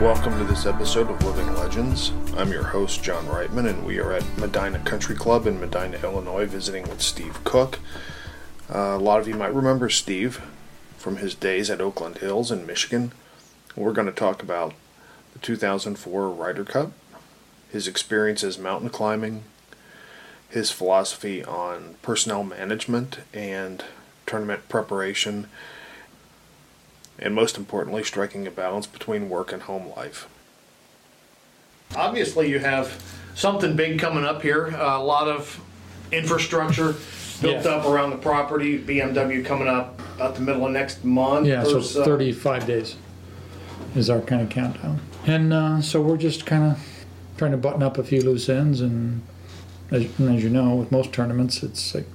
Welcome to this episode of Living Legends. I'm your host, John Reitman, and we are at Medinah Country Club in Medinah, Illinois, visiting with Steve Cook. Uh, a lot of you might remember Steve from his days at Oakland Hills in Michigan. We're going to talk about the 2004 Ryder Cup, his experiences mountain climbing, his philosophy on personnel management and tournament preparation, and most importantly, striking a balance between work and home life. Obviously, you have something big coming up here, a lot of infrastructure built Yeah. up around the property, BMW coming up about the middle of next month. Yeah, so so. 35 days is our kind of countdown. And uh, so we're just kind of trying to button up a few loose ends. And as, and as you know, with most tournaments, it's like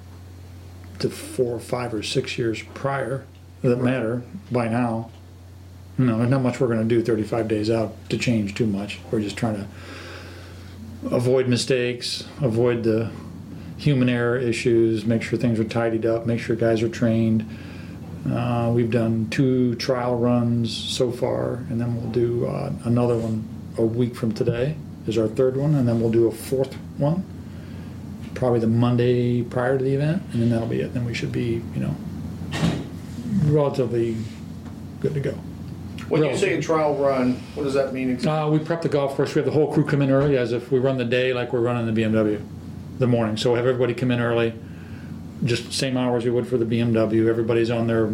the four or five or six years prior that matter by now. You know, there's not much we're going to do 35 days out to change too much. We're just trying to avoid mistakes, avoid the human error issues, make sure things are tidied up, make sure guys are trained. Uh, we've done two trial runs so far, and then we'll do uh, another one a week from today is our third one, and then we'll do a fourth one, probably the Monday prior to the event, and then that'll be it. Then we should be, you know, relatively good to go. when you Well- say a trial run, what does that mean exactly? Uh, we prep the golf course. We have the whole crew come in early, as if we run the day like we're running the BMW, the morning. So we have everybody come in early, just same hours we would for the BMW. Everybody's on their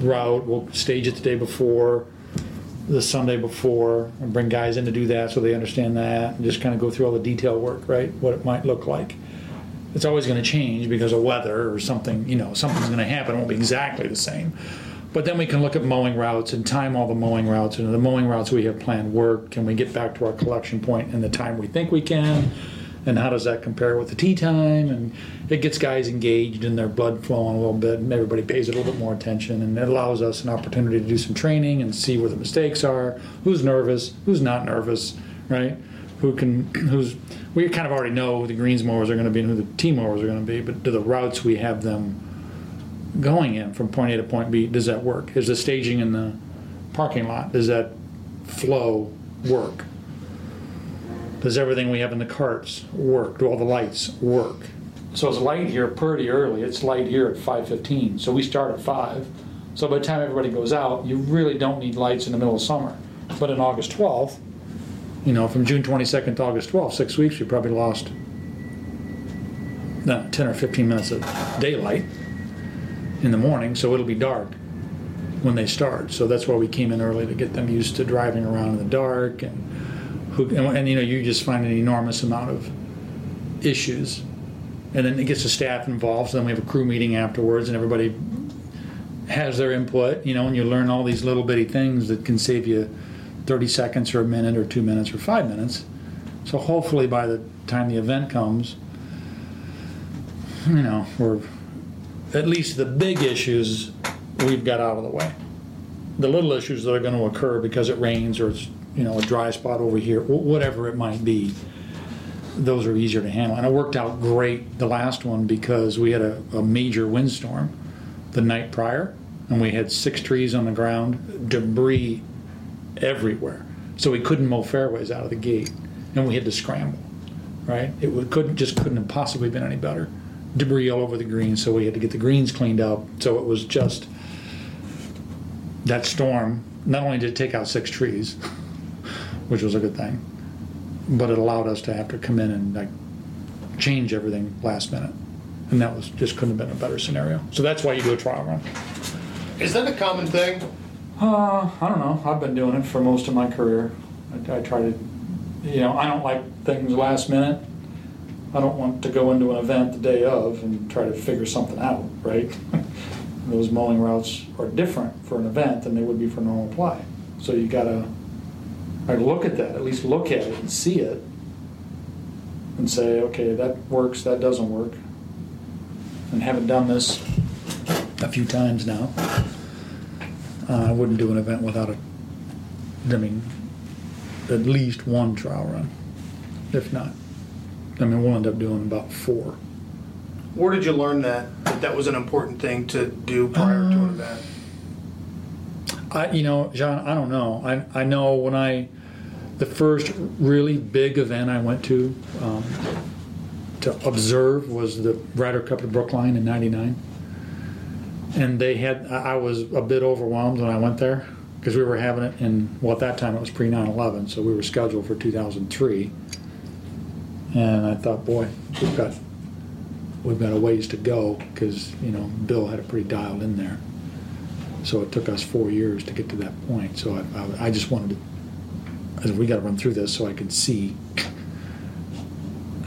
route. We'll stage it the day before, the Sunday before, and bring guys in to do that so they understand that, and just kind of go through all the detail work, right? What it might look like. It's always going to change because of weather or something. You know, something's going to happen. It won't be exactly the same. But then we can look at mowing routes and time all the mowing routes. And the mowing routes we have planned work. Can we get back to our collection point in the time we think we can? And how does that compare with the tee time? And it gets guys engaged and their blood flowing a little bit, and everybody pays a little bit more attention. And it allows us an opportunity to do some training and see where the mistakes are, who's nervous, who's not nervous, right? Who can, who's, we kind of already know who the greens mowers are going to be and who the tee mowers are going to be, but do the routes we have them going in from point A to point B, does that work? Is the staging in the parking lot, does that flow work? Does everything we have in the carts work? Do all the lights work? So it's light here pretty early. It's light here at 5:15. So we start at 5. So by the time everybody goes out, you really don't need lights in the middle of summer. But in August 12th, you know, from June 22nd to August 12th, six weeks, we probably lost no, 10 or 15 minutes of daylight in the morning, so it'll be dark when they start. So that's why we came in early to get them used to driving around in the dark and who and, and you know you just find an enormous amount of issues, and then it gets the staff involved. So then we have a crew meeting afterwards, and everybody has their input. You know, and you learn all these little bitty things that can save you 30 seconds or a minute or two minutes or five minutes. So hopefully by the time the event comes, you know, we're at least the big issues we've got out of the way. The little issues that are going to occur because it rains or it's you know a dry spot over here, whatever it might be, those are easier to handle. And it worked out great the last one because we had a, a major windstorm the night prior, and we had six trees on the ground, debris everywhere. So we couldn't mow fairways out of the gate, and we had to scramble. Right? It would, couldn't just couldn't have possibly been any better. Debris all over the greens, so we had to get the greens cleaned up. So it was just that storm. Not only did it take out six trees, which was a good thing, but it allowed us to have to come in and like change everything last minute, and that was just couldn't have been a better scenario. So that's why you do a trial run. Is that a common thing? Uh, I don't know. I've been doing it for most of my career. I, I try to, you know, I don't like things last minute. I don't want to go into an event the day of and try to figure something out, right? Those mowing routes are different for an event than they would be for normal play. So you gotta, like, look at that, at least look at it and see it, and say, okay, that works, that doesn't work. And having done this a few times now, uh, I wouldn't do an event without a, I mean, at least one trial run, if not. I mean, we'll end up doing about four. Where did you learn that, that that was an important thing to do prior to an Um, event? I, you know, John, I don't know. I, I know when I the first really big event I went to um, to observe was the Ryder Cup at Brookline in '99, and they had. I was a bit overwhelmed when I went there because we were having it in. Well, at that time it was pre 9/11, so we were scheduled for 2003, and I thought, boy, we've got we've got a ways to go because you know Bill had it pretty dialed in there. So it took us four years to get to that point. So I, I, I just wanted to we got to run through this so I can see.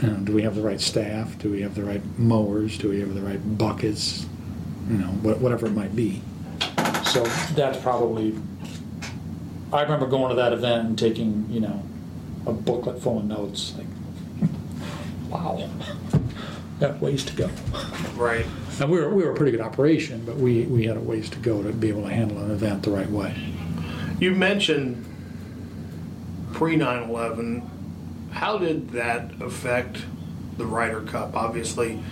You know, do we have the right staff? Do we have the right mowers? Do we have the right buckets? You know, wha- whatever it might be. So that's probably. I remember going to that event and taking, you know, a booklet full of notes. Like, wow, got ways to go. Right. And we were we were a pretty good operation, but we we had a ways to go to be able to handle an event the right way. You mentioned pre 9 11. How did that affect the Ryder Cup? Obviously,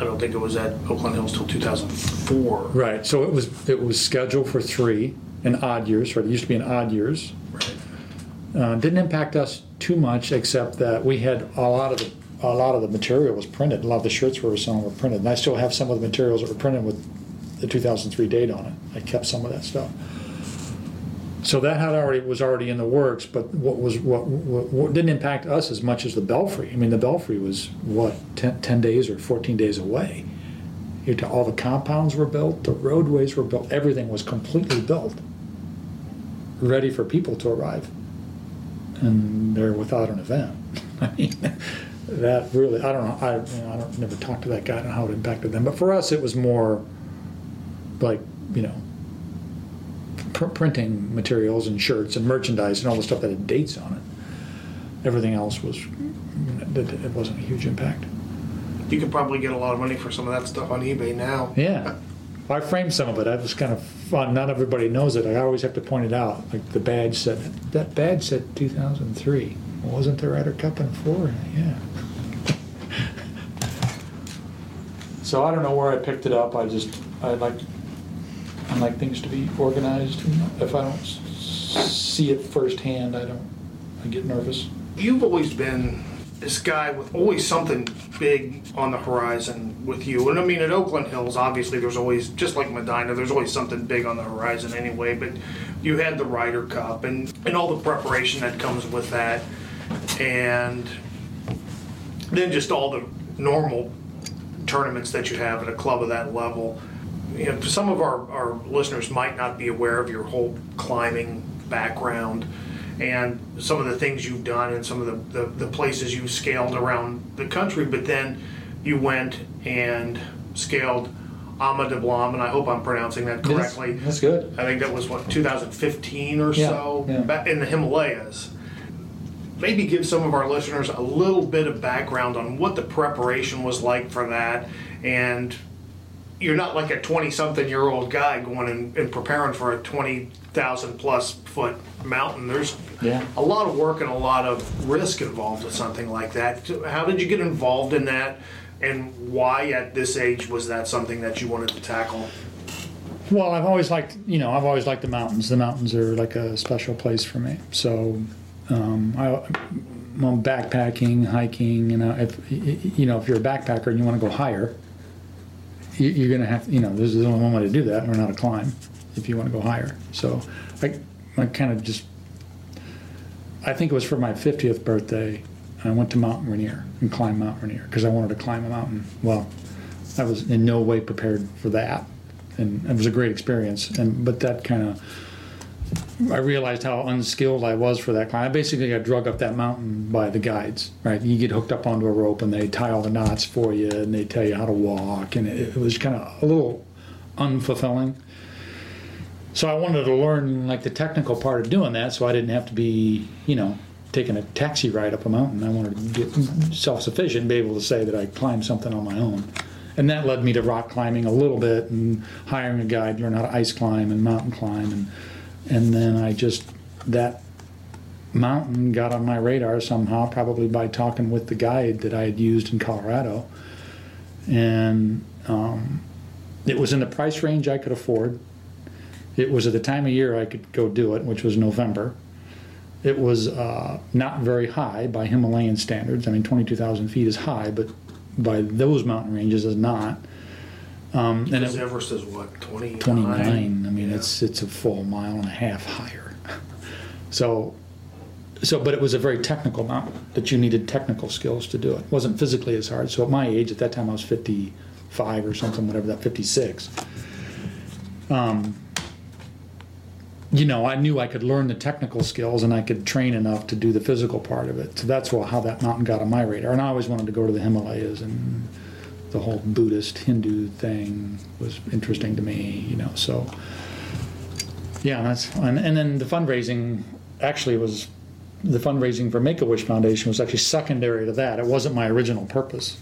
I don't think it was at Oakland Hills till 2004. Right. So it was it was scheduled for three in odd years. Right. It used to be in odd years. Right. Uh, didn't impact us too much, except that we had a lot of the a lot of the material was printed. A lot of the shirts we were selling were printed, and I still have some of the materials that were printed with the 2003 date on it. I kept some of that stuff. So that had already was already in the works, but what was what, what, what didn't impact us as much as the Belfry. I mean, the Belfry was what 10, 10 days or 14 days away. All the compounds were built, the roadways were built, everything was completely built, ready for people to arrive and they're without an event. I mean, that really, I don't know, I, you know, I don't, never talked to that guy, know how it impacted them, but for us, it was more like, you know, pr- printing materials and shirts and merchandise and all the stuff that had dates on it. Everything else was, it, wasn't a huge impact. You could probably get a lot of money for some of that stuff on eBay now. Yeah. I framed some of it. I was kind of fun. Not everybody knows it. I always have to point it out. Like the badge said, that badge said 2003. Wasn't the Ryder Cup in four? Yeah. so I don't know where I picked it up. I just I like I like things to be organized. If I don't see it firsthand, I don't. I get nervous. You've always been this guy with always something big on the horizon with you. And I mean, at Oakland Hills, obviously, there's always, just like Medinah, there's always something big on the horizon anyway. But you had the Ryder Cup and, and all the preparation that comes with that. And then just all the normal tournaments that you have at a club of that level. You know, some of our, our listeners might not be aware of your whole climbing background and some of the things you've done and some of the, the, the places you've scaled around the country, but then you went and scaled Ama Dablam, and I hope I'm pronouncing that correctly. That's good. I think that was what 2015 or Yeah, so yeah. in the Himalayas. Maybe give some of our listeners a little bit of background on what the preparation was like for that, and you're not like a 20 something year old guy going and, and preparing for a 20,000 plus foot mountain. There's Yeah. a lot of work and a lot of risk involved with something like that. How did you get involved in that, and why at this age was that something that you wanted to tackle? Well, I've always liked, you know, I've always liked the mountains. The mountains are like a special place for me. So, um, I, am backpacking, hiking, you know, if you know, if you're a backpacker and you want to go higher, you, you're gonna have, you know, this is the only one way to do that, or not a climb, if you want to go higher. So, I, I kind of just, I think it was for my 50th birthday. I went to Mount Rainier and climbed Mount Rainier because I wanted to climb a mountain. Well, I was in no way prepared for that, and it was a great experience. And but that kind of, I realized how unskilled I was for that climb. I basically got drug up that mountain by the guides. Right, you get hooked up onto a rope, and they tie all the knots for you, and they tell you how to walk, and it, it was kind of a little unfulfilling. So I wanted to learn like the technical part of doing that, so I didn't have to be, you know, taking a taxi ride up a mountain. I wanted to get self-sufficient, be able to say that I climbed something on my own, and that led me to rock climbing a little bit and hiring a guide, learn how to ice climb and mountain climb, and and then I just that mountain got on my radar somehow, probably by talking with the guide that I had used in Colorado, and um, it was in the price range I could afford. It was at the time of year I could go do it, which was November. It was uh, not very high by Himalayan standards. I mean, 22,000 feet is high, but by those mountain ranges is not. Um, and it, Everest is what, 29? 29. I mean, Yeah. it's it's a full mile and a half higher. So, so, but it was a very technical mountain that you needed technical skills to do it. It wasn't physically as hard. So at my age, at that time, I was 55 or something, whatever that 56. Um, you know, I knew I could learn the technical skills and I could train enough to do the physical part of it. So that's how that mountain got on my radar. And I always wanted to go to the Himalayas and the whole Buddhist Hindu thing was interesting to me, you know. So yeah, that's and, and then the fundraising actually was the fundraising for Make a Wish Foundation was actually secondary to that. It wasn't my original purpose.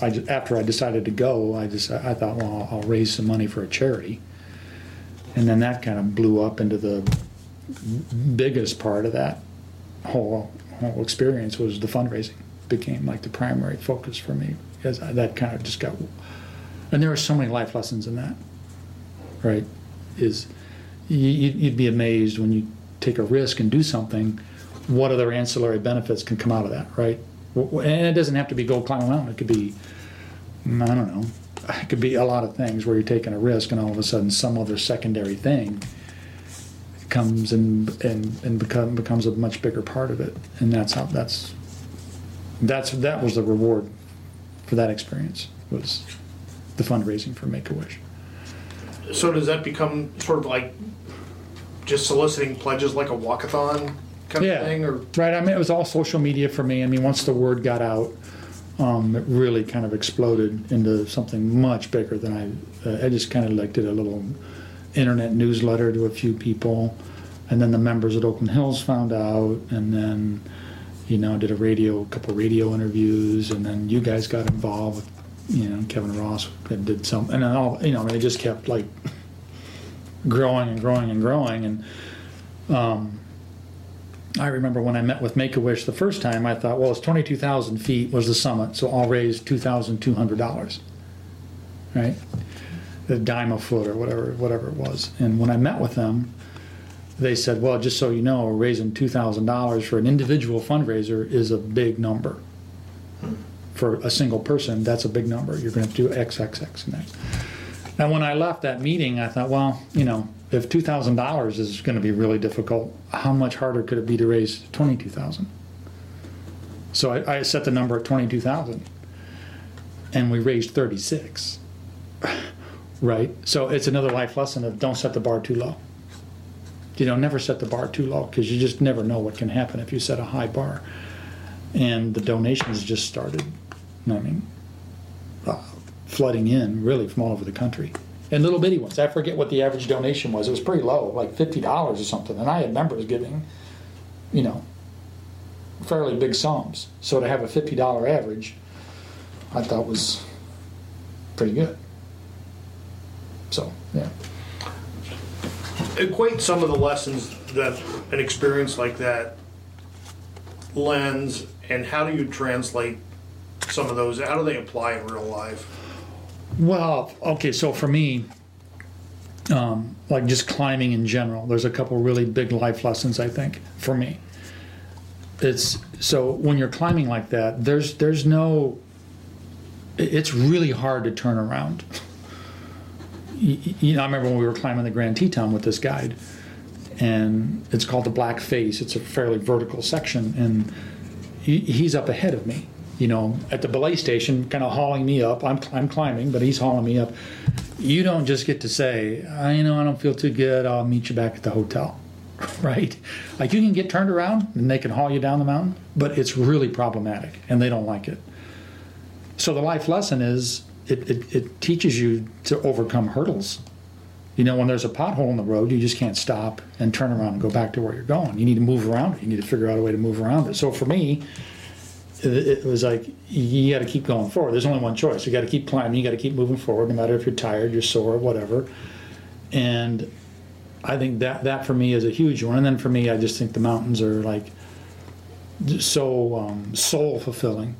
I ju- after I decided to go, I just I thought, well, I'll raise some money for a charity, and then that kind of blew up into the biggest part of that whole whole experience was the fundraising became like the primary focus for me because that kind of just got and there are so many life lessons in that right? Is you, you'd be amazed when you take a risk and do something what other ancillary benefits can come out of that right? And it doesn't have to be go climb a mountain. It could be i don't know it could be a lot of things where you're taking a risk and all of a sudden some other secondary thing comes and and, and become, becomes a much bigger part of it. And that's how that's that's that was the reward for that experience was the fundraising for make a wish So does that become sort of like just soliciting pledges like a walkathon kind Yeah. of thing? Or Right. I mean, it was all social media for me. I mean, once the word got out, um, it really kind of exploded into something much bigger than I. Uh, I just kind of like did a little internet newsletter to a few people, and then the members at Oakland Hills found out, and then you know did a radio, a couple radio interviews, and then you guys got involved with, you know, Kevin Ross and did some, and then all you know, I mean, it just kept like growing and growing and growing, and. Um, I remember when I met with Make a Wish the first time, I thought, well, it's 22,000 feet was the summit, so I'll raise $2,200, right? A dime a foot or whatever, whatever it was. And when I met with them, they said, well, just so you know, raising $2,000 for an individual fundraiser is a big number. For a single person, that's a big number. You're going to do XXX in that. And when I left that meeting, I thought, well, you know, if two thousand dollars is going to be really difficult, how much harder could it be to raise twenty-two thousand? So I, I set the number at twenty-two thousand, and we raised thirty-six. Right. So it's another life lesson of don't set the bar too low. You know, never set the bar too low because you just never know what can happen if you set a high bar. And the donations just started. I mean, uh, flooding in really from all over the country. And little bitty ones. I forget what the average donation was. It was pretty low, like fifty dollars or something. And I had members giving, you know, fairly big sums. So to have a fifty dollar average, I thought was pretty good. So yeah. Equate some of the lessons that an experience like that lends, and how do you translate some of those? How do they apply in real life? Well, okay, so for me, um, like just climbing in general, there's a couple really big life lessons I think for me. It's so when you're climbing like that, there's there's no. It's really hard to turn around. You, know, I remember when we were climbing the Grand Teton with this guide, and it's called the Black Face. It's a fairly vertical section, and he, he's up ahead of me. You know, at the belay station, kind of hauling me up. I'm I'm climbing, but he's hauling me up. You don't just get to say, I you know I don't feel too good. I'll meet you back at the hotel, right? Like you can get turned around and they can haul you down the mountain, but it's really problematic, and they don't like it. So the life lesson is it, it, it teaches you to overcome hurdles. You know, when there's a pothole in the road, you just can't stop and turn around and go back to where you're going. You need to move around it. You need to figure out a way to move around it. So for me, it, was like you got to keep going forward. There's only one choice. You got to keep climbing. You got to keep moving forward, no matter if you're tired, you're sore, whatever. And I think that that for me is a huge one. And then for me, I just think the mountains are like so um, soul fulfilling.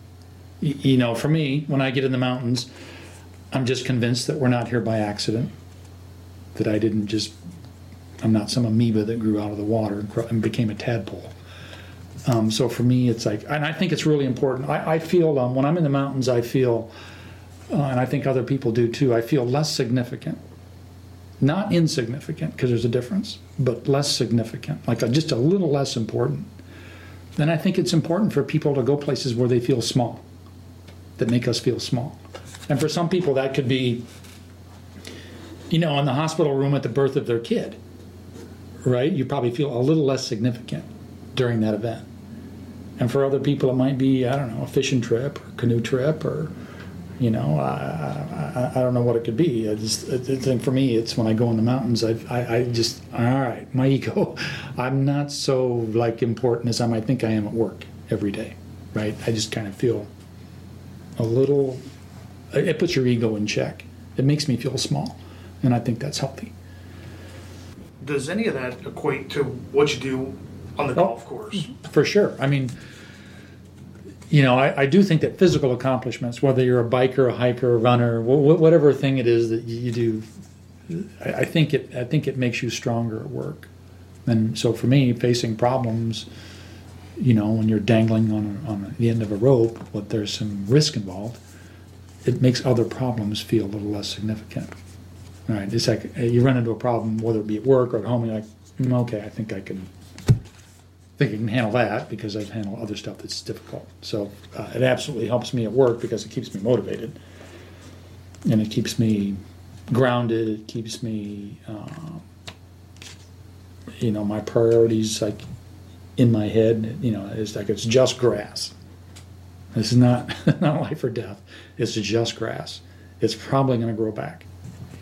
Y- You know, for me, when I get in the mountains, I'm just convinced that we're not here by accident. That I didn't just I'm not some amoeba that grew out of the water and, became a tadpole. Um, so for me, it's like, and I think it's really important. I, I feel um, when I'm in the mountains, I feel, uh, and I think other people do too. I feel less significant, not insignificant, because there's a difference, but less significant, like a, just a little less important. Then I think it's important for people to go places where they feel small, that make us feel small. And for some people, that could be, you know, in the hospital room at the birth of their kid, right? You probably feel a little less significant during that event. And for other people, it might be, I don't know, a fishing trip or canoe trip or, you know, I, I, I don't know what it could be. I just, I think for me, it's when I go in the mountains, I, I, I just, all right, my ego, I'm not so like important as I might think I am at work every day, right? I just kind of feel a little, it puts your ego in check. It makes me feel small. And I think that's healthy. Does any of that equate to what you do on the oh, golf course? For sure. I mean, you know, I, I do think that physical accomplishments, whether you're a biker, a hiker, a runner, wh- whatever thing it is that you do, I, I think it. I think it makes you stronger at work. And so for me, facing problems, you know, when you're dangling on on the end of a rope, but there's some risk involved, it makes other problems feel a little less significant. All right, it's like uh, you run into a problem, whether it be at work or at home, you're like, "Mm, okay, I think I can think I can handle that because I've handled other stuff that's difficult. So uh, it absolutely helps me at work because it keeps me motivated, and it keeps me grounded. It keeps me, uh, you know, my priorities like in my head. You know, it's like it's just grass. This is not not life or death. It's just grass. It's probably going to grow back.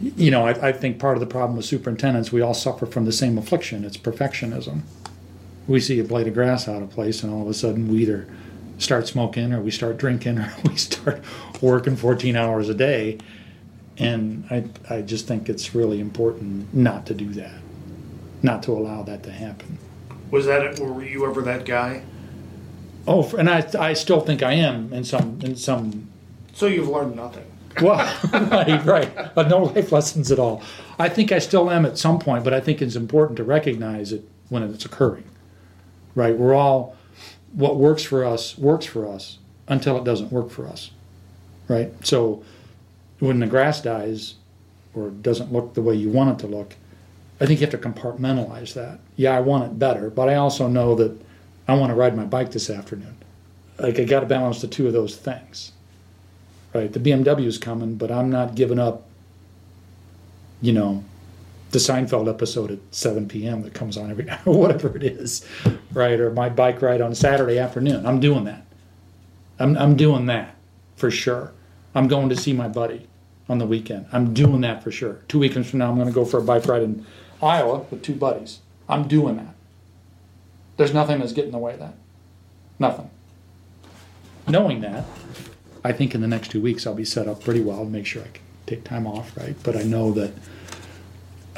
You know, I, I think part of the problem with superintendents, we all suffer from the same affliction. It's perfectionism we see a blade of grass out of place, and all of a sudden we either start smoking or we start drinking or we start working 14 hours a day. And I, I just think it's really important not to do that, not to allow that to happen. Was that it? Were you ever that guy? Oh, and I, I still think I am in some, in some So you've learned nothing. well, right, right. But no life lessons at all. I think I still am at some point, but I think it's important to recognize it when it's occurring. Right? We're all what works for us works for us until it doesn't work for us. Right? So when the grass dies or doesn't look the way you want it to look, I think you have to compartmentalize that. Yeah, I want it better, but I also know that I want to ride my bike this afternoon. Like I got to balance the two of those things right? The BMW is coming, but I'm not giving up, you know, the Seinfeld episode at 7 p.m. that comes on every or whatever it is, right? Or my bike ride on Saturday afternoon. I'm doing that. I'm, I'm doing that for sure. I'm going to see my buddy on the weekend. I'm doing that for sure. Two weekends from now, I'm going to go for a bike ride in Iowa with two buddies. I'm doing that. There's nothing that's getting in the way of that. Nothing. Knowing that, I think in the next two weeks I'll be set up pretty well to make sure I can take time off, right? But I know that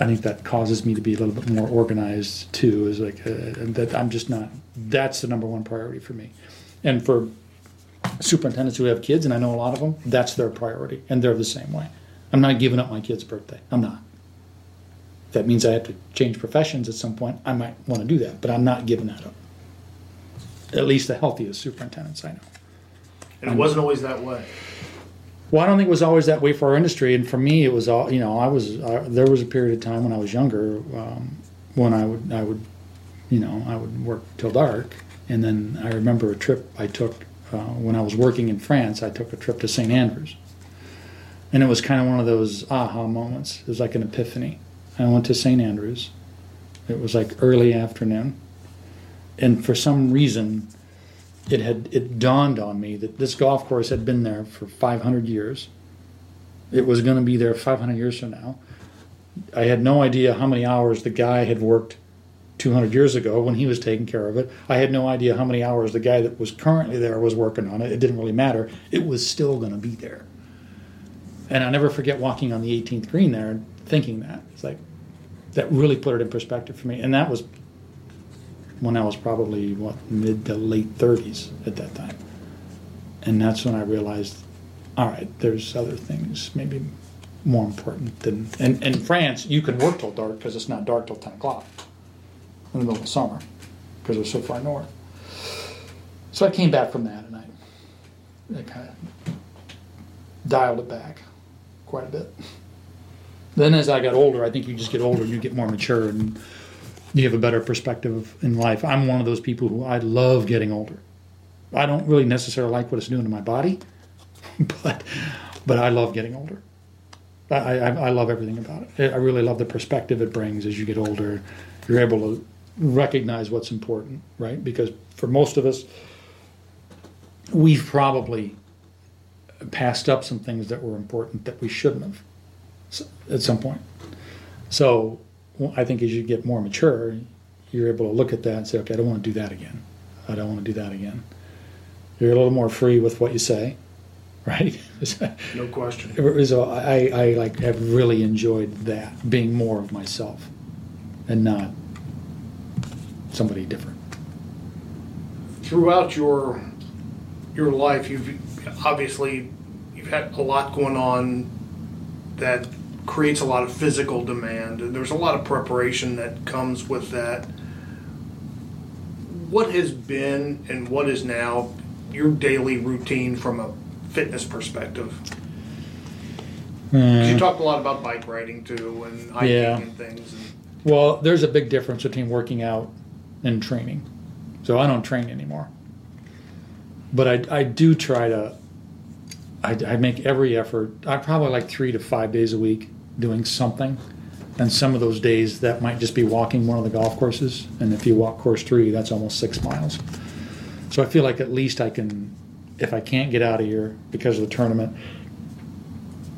I think that causes me to be a little bit more organized too. Is like uh, that I'm just not. That's the number one priority for me, and for superintendents who have kids, and I know a lot of them, that's their priority, and they're the same way. I'm not giving up my kid's birthday. I'm not. If that means I have to change professions at some point. I might want to do that, but I'm not giving that up. At least the healthiest superintendents I know. And it wasn't always that way. Well, I don't think it was always that way for our industry, and for me, it was all you know. I was uh, there was a period of time when I was younger um, when I would I would, you know, I would work till dark, and then I remember a trip I took uh, when I was working in France. I took a trip to St. Andrews, and it was kind of one of those aha moments. It was like an epiphany. I went to St. Andrews. It was like early afternoon, and for some reason, it had it dawned on me that this golf course had been there for 500 years. It was going to be there 500 years from now. I had no idea how many hours the guy had worked 200 years ago when he was taking care of it. I had no idea how many hours the guy that was currently there was working on it. It didn't really matter. It was still going to be there. And I never forget walking on the 18th green there and thinking that. It's like that really put it in perspective for me. And that was when I was probably what mid to late 30s at that time, and that's when I realized, all right, there's other things. Maybe more important than. And in France, you can work till dark because it's not dark till ten o'clock in the middle of summer because we're so far north. So I came back from that and I, I kind of dialed it back quite a bit. Then as I got older, I think you just get older, and you get more mature, and you have a better perspective in life. I'm one of those people who I love getting older. I don't really necessarily like what it's doing to my body, but but I love getting older. I, I, I love everything about it. I really love the perspective it brings as you get older. You're able to recognize what's important, right? Because for most of us, we've probably passed up some things that were important that we shouldn't have at some point. So I think as you get more mature, you're able to look at that and say, okay, I don't want to do that again. I don't want to do that again. You're a little more free with what you say, right? No question. so I, I like have really enjoyed that being more of myself and not somebody different. Throughout your your life, you've obviously you've had a lot going on that creates a lot of physical demand, and there's a lot of preparation that comes with that. What has been and what is now your daily routine from a fitness perspective? 'Cause you mm. talked a lot about bike riding too, and hiking Yeah. and things. And Well, there's a big difference between working out and training. So I don't train anymore. But I, I do try to, I, I make every effort. I probably like three to five days a week doing something. And some of those days that might just be walking one of the golf courses. And if you walk course three, that's almost six miles. So I feel like at least I can, if I can't get out of here because of the tournament,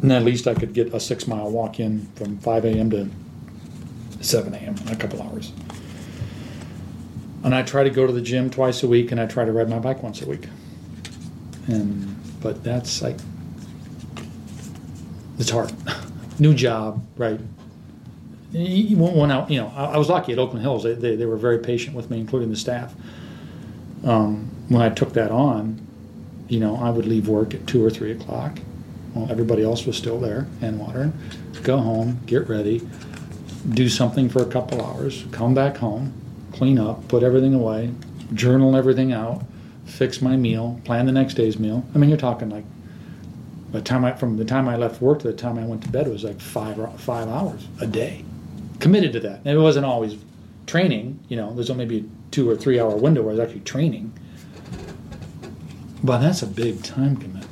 then at least I could get a six mile walk in from 5 a.m. to 7 a.m. in a couple hours. And I try to go to the gym twice a week, and I try to ride my bike once a week. And but that's like it's hard. New job, right? You want out. You know, I, was lucky at Oakland Hills. They, they, they were very patient with me, including the staff. Um, when I took that on, you know, I would leave work at two or three o'clock. Well, everybody else was still there and watering. Go home, get ready, do something for a couple hours, come back home, clean up, put everything away, journal everything out, fix my meal, plan the next day's meal. I mean, you're talking like the time I from the time I left work to the time I went to bed was like five five hours a day, committed to that. And it wasn't always training. You know, there's only maybe a two or three hour window where I was actually training. But that's a big time commitment.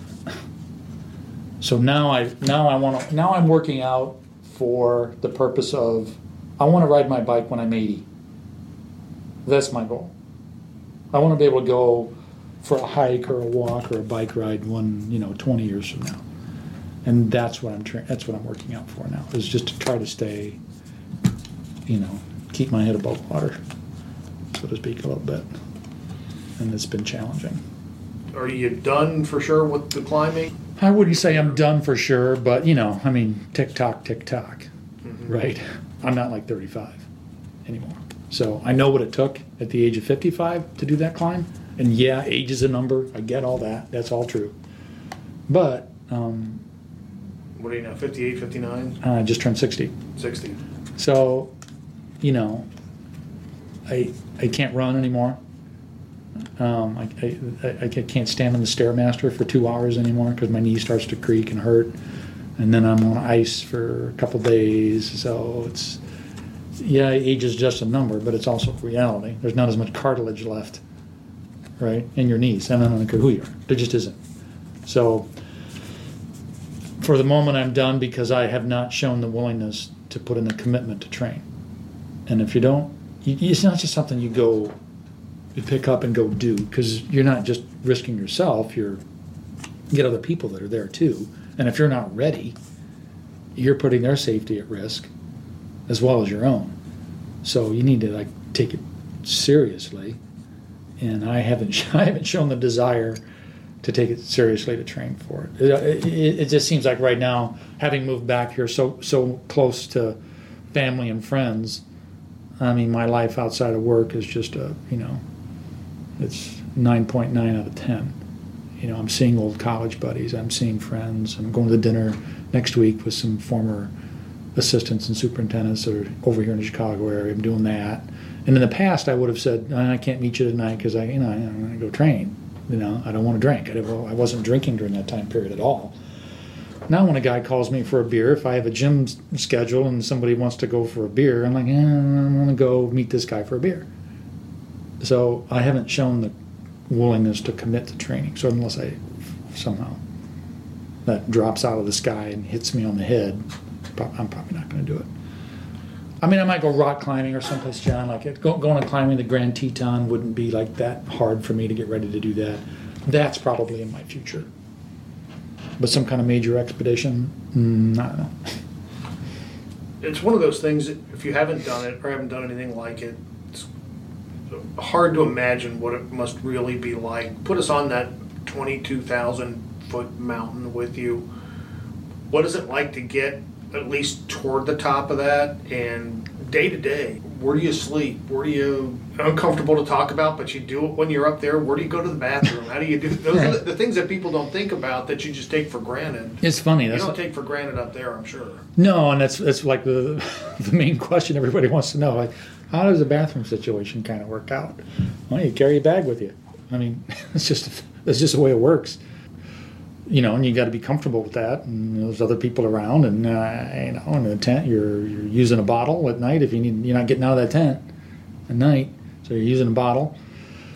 So now I now I want to now I'm working out for the purpose of I want to ride my bike when I'm 80. That's my goal. I want to be able to go for a hike or a walk or a bike ride one you know 20 years from now, and that's what I'm tra- that's what I'm working out for now is just to try to stay, you know, keep my head above water, so to speak, a little bit, and it's been challenging. are you done for sure with the climbing? I wouldn't say I'm done for sure, but you know, I mean, tick tock, tick tock, mm-hmm. right? I'm not like 35 anymore. So I know what it took at the age of 55 to do that climb. And yeah, age is a number. I get all that. That's all true. But um, What are you now, 58, 59, I just turned 60. 60? So, you know, I I can't run anymore. Um, I, I, I can't stand on the stairmaster for two hours anymore because my knee starts to creak and hurt, and then I'm on ice for a couple days. So it's yeah, age is just a number, but it's also reality. There's not as much cartilage left, right, in your knees. And I don't care who you are. There just isn't. So for the moment, I'm done because I have not shown the willingness to put in the commitment to train. And if you don't, it's not just something you go, you pick up and go do because you're not just risking yourself. You're you get other people that are there too. And if you're not ready, you're putting their safety at risk as well as your own. So you need to like take it seriously. And I haven't I haven't shown the desire to take it seriously to train for it. Uh, it, it. it just seems like right now, having moved back here so so close to family and friends, I mean, my life outside of work is just a you know, it's nine point nine out of ten. You know, I'm seeing old college buddies, I'm seeing friends, I'm going to dinner, next week with some former assistants and superintendents that are over here in the Chicago area. I'm doing that. And in the past, I would have said, I can't meet you tonight because I, you know, I'm going to go train. You know, I don't want to drink. I, I wasn't drinking during that time period at all. Now, when a guy calls me for a beer, if I have a gym schedule and somebody wants to go for a beer, I'm like, eh, I want to go meet this guy for a beer. So I haven't shown the willingness to commit to training. So unless I somehow that drops out of the sky and hits me on the head, I'm probably not going to do it. I mean, I might go rock climbing or someplace, John. Like it. Go, going and climbing the Grand Teton wouldn't be like that hard for me to get ready to do that. That's probably in my future. But some kind of major expedition, mm, I don't know. It's one of those things. That if you haven't done it or haven't done anything like it, it's hard to imagine what it must really be like. Put us on that twenty-two thousand foot mountain with you. What is it like to get at least toward the top of that and day to day where do you sleep? Where do you uncomfortable to talk about but you do it when you're up there? Where do you go to the bathroom? How do you do those are the, the things that people don't think about that you just take for granted. It's funny you don't take for granted up there i'm sure. No and that's that's like the the main question everybody wants to know like how does the bathroom situation kind of work out? Well you carry a bag with you? I mean it's just it's just the way it works you know, and you got to be comfortable with that. And there's other people around, and uh, you know, in the tent, you're you're using a bottle at night if you need. You're not getting out of that tent at night, so you're using a bottle.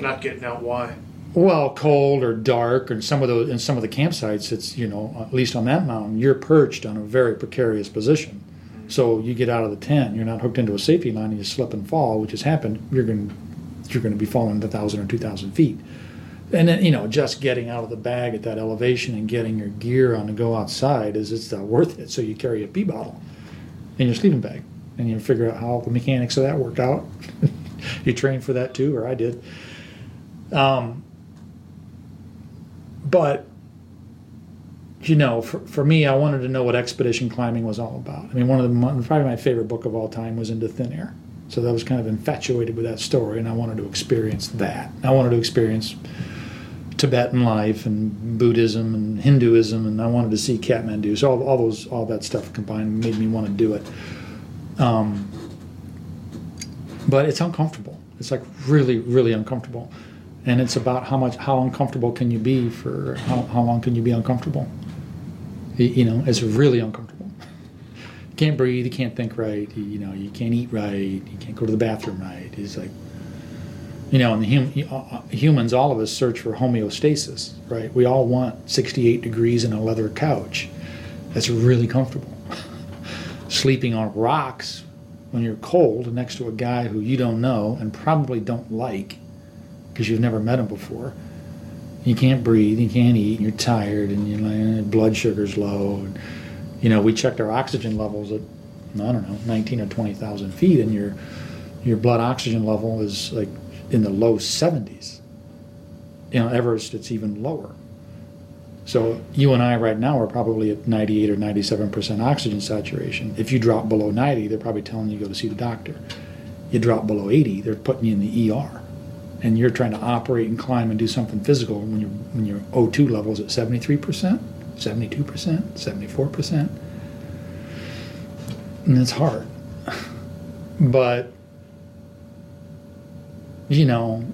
Not getting out. Why? Well, cold or dark, and some of those in some of the campsites, it's you know, at least on that mountain, you're perched on a very precarious position. So you get out of the tent, you're not hooked into a safety line, and you slip and fall, which has happened. You're going you're going to be falling a thousand or two thousand feet and then you know just getting out of the bag at that elevation and getting your gear on to go outside is it's not worth it. So you carry a pee bottle in your sleeping bag and you figure out how the mechanics of that work out. You train for that too or i did. Um, but you know for, for me i wanted to know what expedition climbing was all about. I mean one of the probably my favorite book of all time was into thin air. So that was kind of infatuated with that story and i wanted to experience that. I wanted to experience Tibetan life and Buddhism and Hinduism, and I wanted to see Kathmandu. So all, all those, all that stuff combined made me want to do it. Um, but it's uncomfortable. It's like really, really uncomfortable, and it's about how much, how uncomfortable can you be for how, how long can you be uncomfortable? You know, it's really uncomfortable. You can't breathe. You can't think right. You, you know, you can't eat right. You can't go to the bathroom right. It's like you know, and hum, uh, uh, humans, all of us search for homeostasis, right? We all want 68 degrees in a leather couch that's really comfortable. Sleeping on rocks when you're cold next to a guy who you don't know and probably don't like because you've never met him before. You can't breathe, you can't eat, and you're tired, and your blood sugar's low. And, you know, we checked our oxygen levels at I don't know, 19 or 20,000 feet, and your your blood oxygen level is like in the low 70s. You know, Everest, it's even lower. So you and I right now are probably at 98 or 97% oxygen saturation. If you drop below 90, they're probably telling you to go to see the doctor. You drop below 80, they're putting you in the ER. And you're trying to operate and climb and do something physical when, you when your O2 level is at 73%, 72%, 74%. And it's hard. But you know,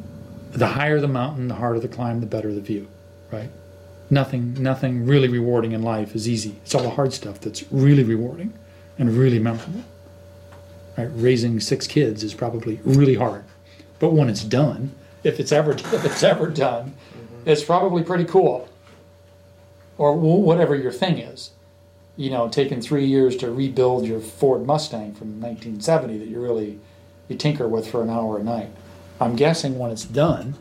the higher the mountain, the harder the climb, the better the view, right? Nothing, nothing really rewarding in life is easy. It's all the hard stuff that's really rewarding and really memorable. Right? Raising six kids is probably really hard, but when it's done, if it's ever if it's ever done, mm-hmm. it's probably pretty cool. Or whatever your thing is, you know, taking three years to rebuild your Ford Mustang from 1970 that you really you tinker with for an hour a night I'm guessing when it's done,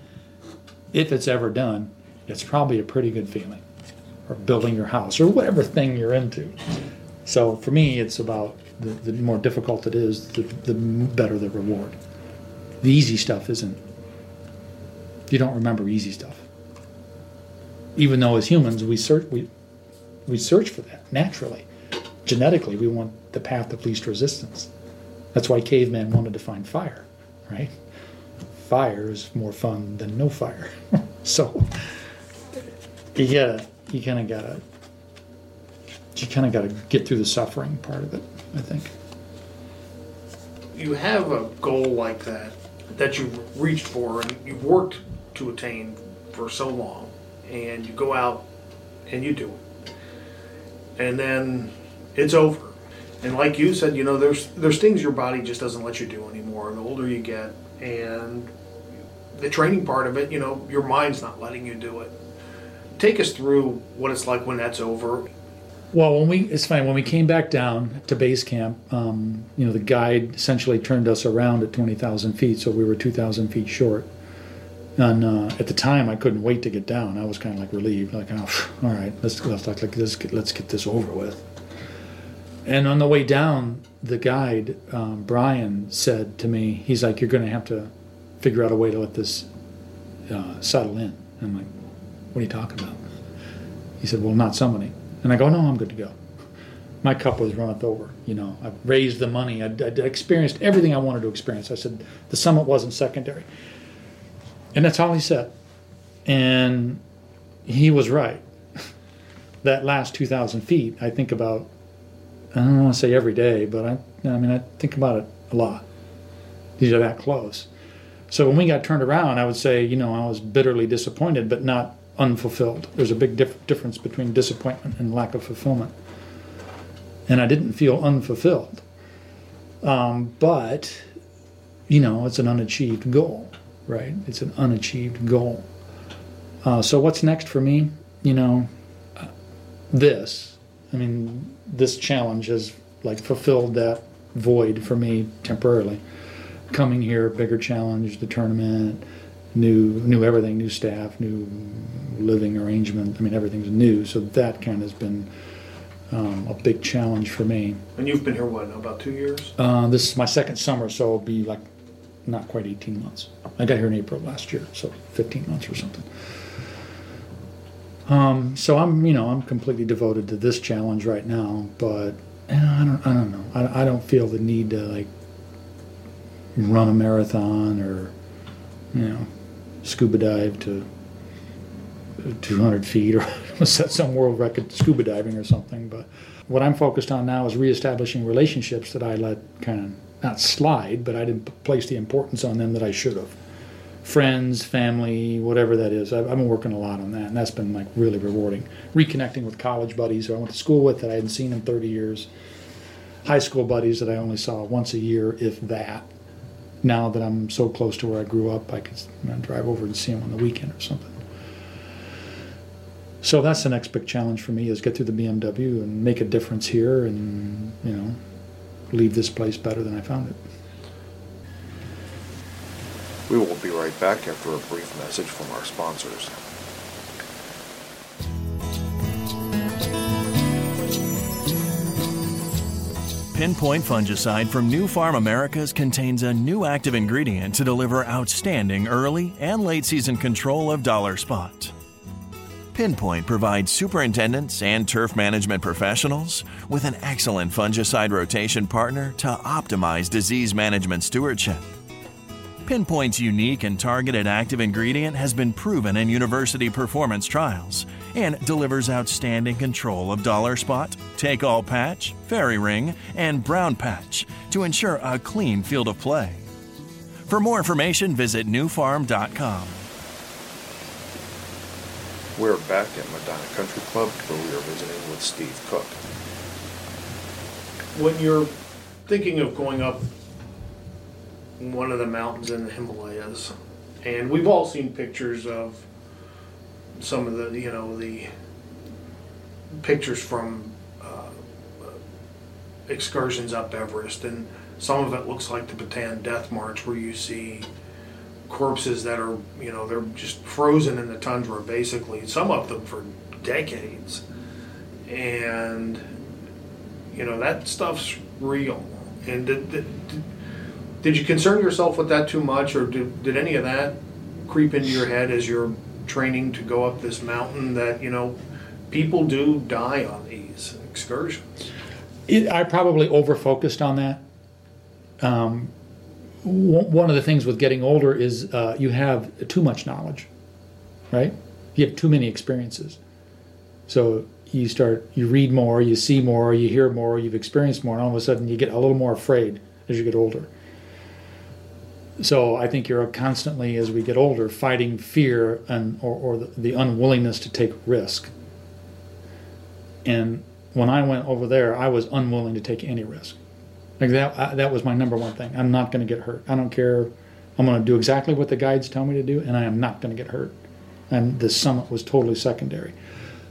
if it's ever done, it's probably a pretty good feeling. Or building your house or whatever thing you're into. So for me, it's about the, the more difficult it is, the, the better the reward. The easy stuff isn't. You don't remember easy stuff. Even though as humans we search we we search for that naturally. Genetically, we want the path of least resistance. That's why cavemen wanted to find fire, right? Fire is more fun than no fire. so you gotta, you kind of gotta you kind of got to get through the suffering part of it. I think. You have a goal like that that you've reached for and you've worked to attain for so long, and you go out and you do it, and then it's over. And like you said, you know, there's there's things your body just doesn't let you do anymore. The older you get, and the training part of it, you know, your mind's not letting you do it. Take us through what it's like when that's over. Well, when we it's fine when we came back down to base camp, um, you know, the guide essentially turned us around at twenty thousand feet, so we were two thousand feet short. And uh, at the time, I couldn't wait to get down. I was kind of like relieved, like, oh, all right, let's let's like, let's get, let's get this over with. And on the way down, the guide um, Brian said to me, he's like, you're going to have to figure out a way to let this uh, settle in. I'm like, what are you talking about? He said, well, not summoning. And I go, no, I'm good to go. My cup was runneth over. You know, I raised the money. I'd, I'd experienced everything I wanted to experience. I said the summit wasn't secondary, and that's all he said. And he was right. that last 2,000 feet, I think about. I don't want to say every day, but I, I mean, I think about it a lot. These are that close. So when we got turned around, I would say, you know, I was bitterly disappointed, but not unfulfilled. There's a big dif- difference between disappointment and lack of fulfillment. And I didn't feel unfulfilled. Um, but, you know, it's an unachieved goal, right? It's an unachieved goal. Uh, so what's next for me? You know, this. I mean, this challenge has like fulfilled that void for me temporarily. Coming here, bigger challenge, the tournament, new new everything, new staff, new living arrangement. I mean, everything's new, so that kind of has been um, a big challenge for me. And you've been here what now, about two years? Uh, this is my second summer, so it'll be like not quite 18 months. I got here in April last year, so 15 months or something. Um, so I'm, you know, I'm completely devoted to this challenge right now, but I don't, I don't know. I, I don't feel the need to like run a marathon or, you know, scuba dive to 200 feet or set some world record scuba diving or something. But what I'm focused on now is reestablishing relationships that I let kind of not slide, but I didn't place the importance on them that I should have. Friends, family, whatever that is. I've, been working a lot on that, and that's been like really rewarding. Reconnecting with college buddies who I went to school with that I hadn't seen in 30 years. High school buddies that I only saw once a year, if that now that I'm so close to where I grew up, I could you know, drive over and see him on the weekend or something. So that's the next big challenge for me is get through the BMW and make a difference here and, you know, leave this place better than I found it. We will be right back after a brief message from our sponsors. Pinpoint fungicide from Nufarm Americas contains a new active ingredient to deliver outstanding early and late season control of dollar spot. Pinpoint provides superintendents and turf management professionals with an excellent fungicide rotation partner to optimize disease management stewardship. Pinpoint's unique and targeted active ingredient has been proven in university performance trials and delivers outstanding control of dollar spot, take all patch, fairy ring, and brown patch to ensure a clean field of play. For more information, visit nufarm.com. We're back at Medinah Country Club where we are visiting with Steve Cook. When you're thinking of going up one of the mountains in the Himalayas, and we've all seen pictures of some of the, you know, the pictures from uh, excursions up Everest, and some of it looks like the Bataan Death March, where you see corpses that are, you know, they're just frozen in the tundra, basically. Some of them for decades, and you know that stuff's real. And did, did, did you concern yourself with that too much, or did, did any of that creep into your head as you're training to go up this mountain? That you know, people do die on these excursions. It, I probably over focused on that. Um, one of the things with getting older is uh, you have too much knowledge, right? You have too many experiences. So you start you read more, you see more, you hear more, you've experienced more, and all of a sudden you get a little more afraid as you get older. So I think you're constantly, as we get older, fighting fear and or, or the, the unwillingness to take risk. And when I went over there, I was unwilling to take any risk. Like that, I, that was my number one thing. I'm not going to get hurt. I don't care. I'm going to do exactly what the guides tell me to do, and I am not going to get hurt. And the summit was totally secondary.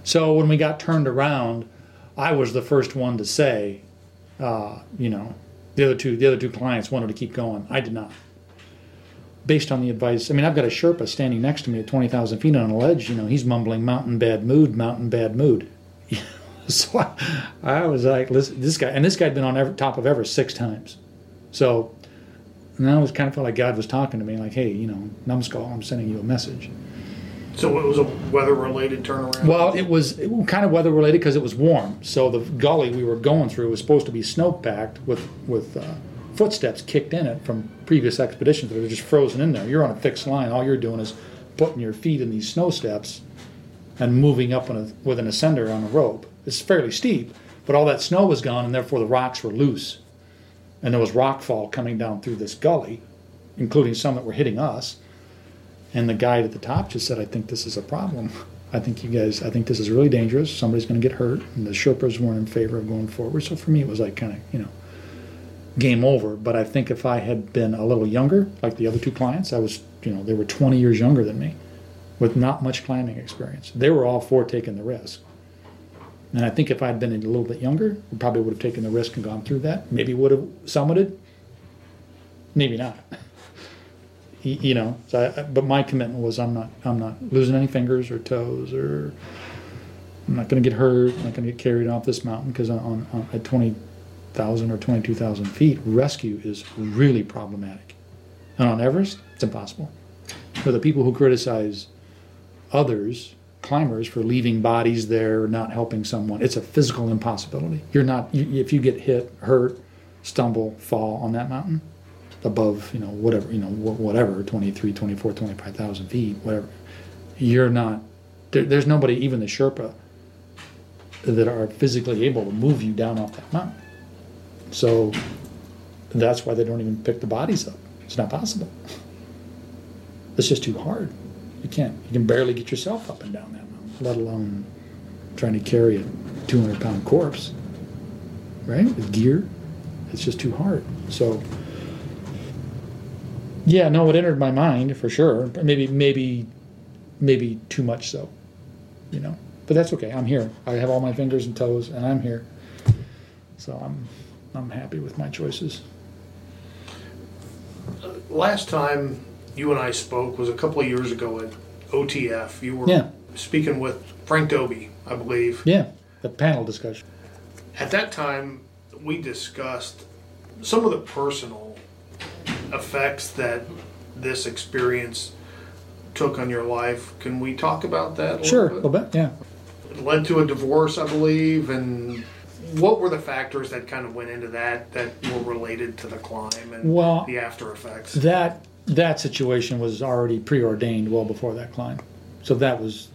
So when we got turned around, I was the first one to say, uh, you know, the other two, the other two clients wanted to keep going. I did not. Based on the advice, I mean, I've got a Sherpa standing next to me at 20,000 feet on a ledge. You know, he's mumbling mountain bad mood, mountain bad mood. so I, I, was like, listen, this guy, and this guy had been on every, top of Everest six times. So, and I was kind of felt like God was talking to me, like, hey, you know, numbskull, I'm sending you a message. So it was a weather-related turnaround. Well, it was, kind of weather-related because it was warm. So the gully we were going through was supposed to be snow-packed with with uh, footsteps kicked in it from previous expeditions that are just frozen in there. You're on a fixed line. All you're doing is putting your feet in these snow steps and moving up a, with an ascender on a rope. It's fairly steep, but all that snow was gone, and therefore the rocks were loose. And there was rockfall coming down through this gully, including some that were hitting us. And the guide at the top just said, I think this is a problem. I think you guys, I think this is really dangerous. Somebody's going to get hurt. And the Sherpas weren't in favor of going forward. So for me, it was like kind of, you know, game over. But I think if I had been a little younger, like the other two clients, I was, you know, they were 20 years younger than me with not much climbing experience. They were all for taking the risk. And I think if I'd been a little bit younger, we probably would have taken the risk and gone through that. Maybe would have summited. Maybe not. you know, so I, but my commitment was I'm not I'm not losing any fingers or toes or I'm not going to get hurt. I'm not going to get carried off this mountain because on, on at 20,000 or 22,000 feet, rescue is really problematic. And on Everest, it's impossible. For the people who criticize others, climbers, for leaving bodies there, not helping someone, it's a physical impossibility. You're not if you get hit, hurt, stumble, fall on that mountain, above, you know, whatever, you know, whatever, 23, 24, 25,000 feet, whatever, you're not, there, there's nobody, even the Sherpa, that are physically able to move you down off that mountain. So that's why they don't even pick the bodies up. It's not possible. It's just too hard. You can't, you can barely get yourself up and down that mountain, let alone trying to carry a 200 pound corpse, right? With gear. It's just too hard. So, yeah, no, it entered my mind for sure. Maybe, maybe, maybe too much so, you know. But that's okay. I'm here. I have all my fingers and toes, and I'm here. So I'm, I'm happy with my choices. Last time you and I spoke was a couple of years ago at OTF. You were yeah. speaking with Frank Doby, I believe. Yeah, the panel discussion. At that time, we discussed some of the personal effects that this experience took on your life. Can we talk about that? A sure, a little bit, yeah. It led to a divorce, I believe, and what were the factors that kind of went into that that were related to the climb and well, the after effects? That that situation was already preordained well before that climb, so that was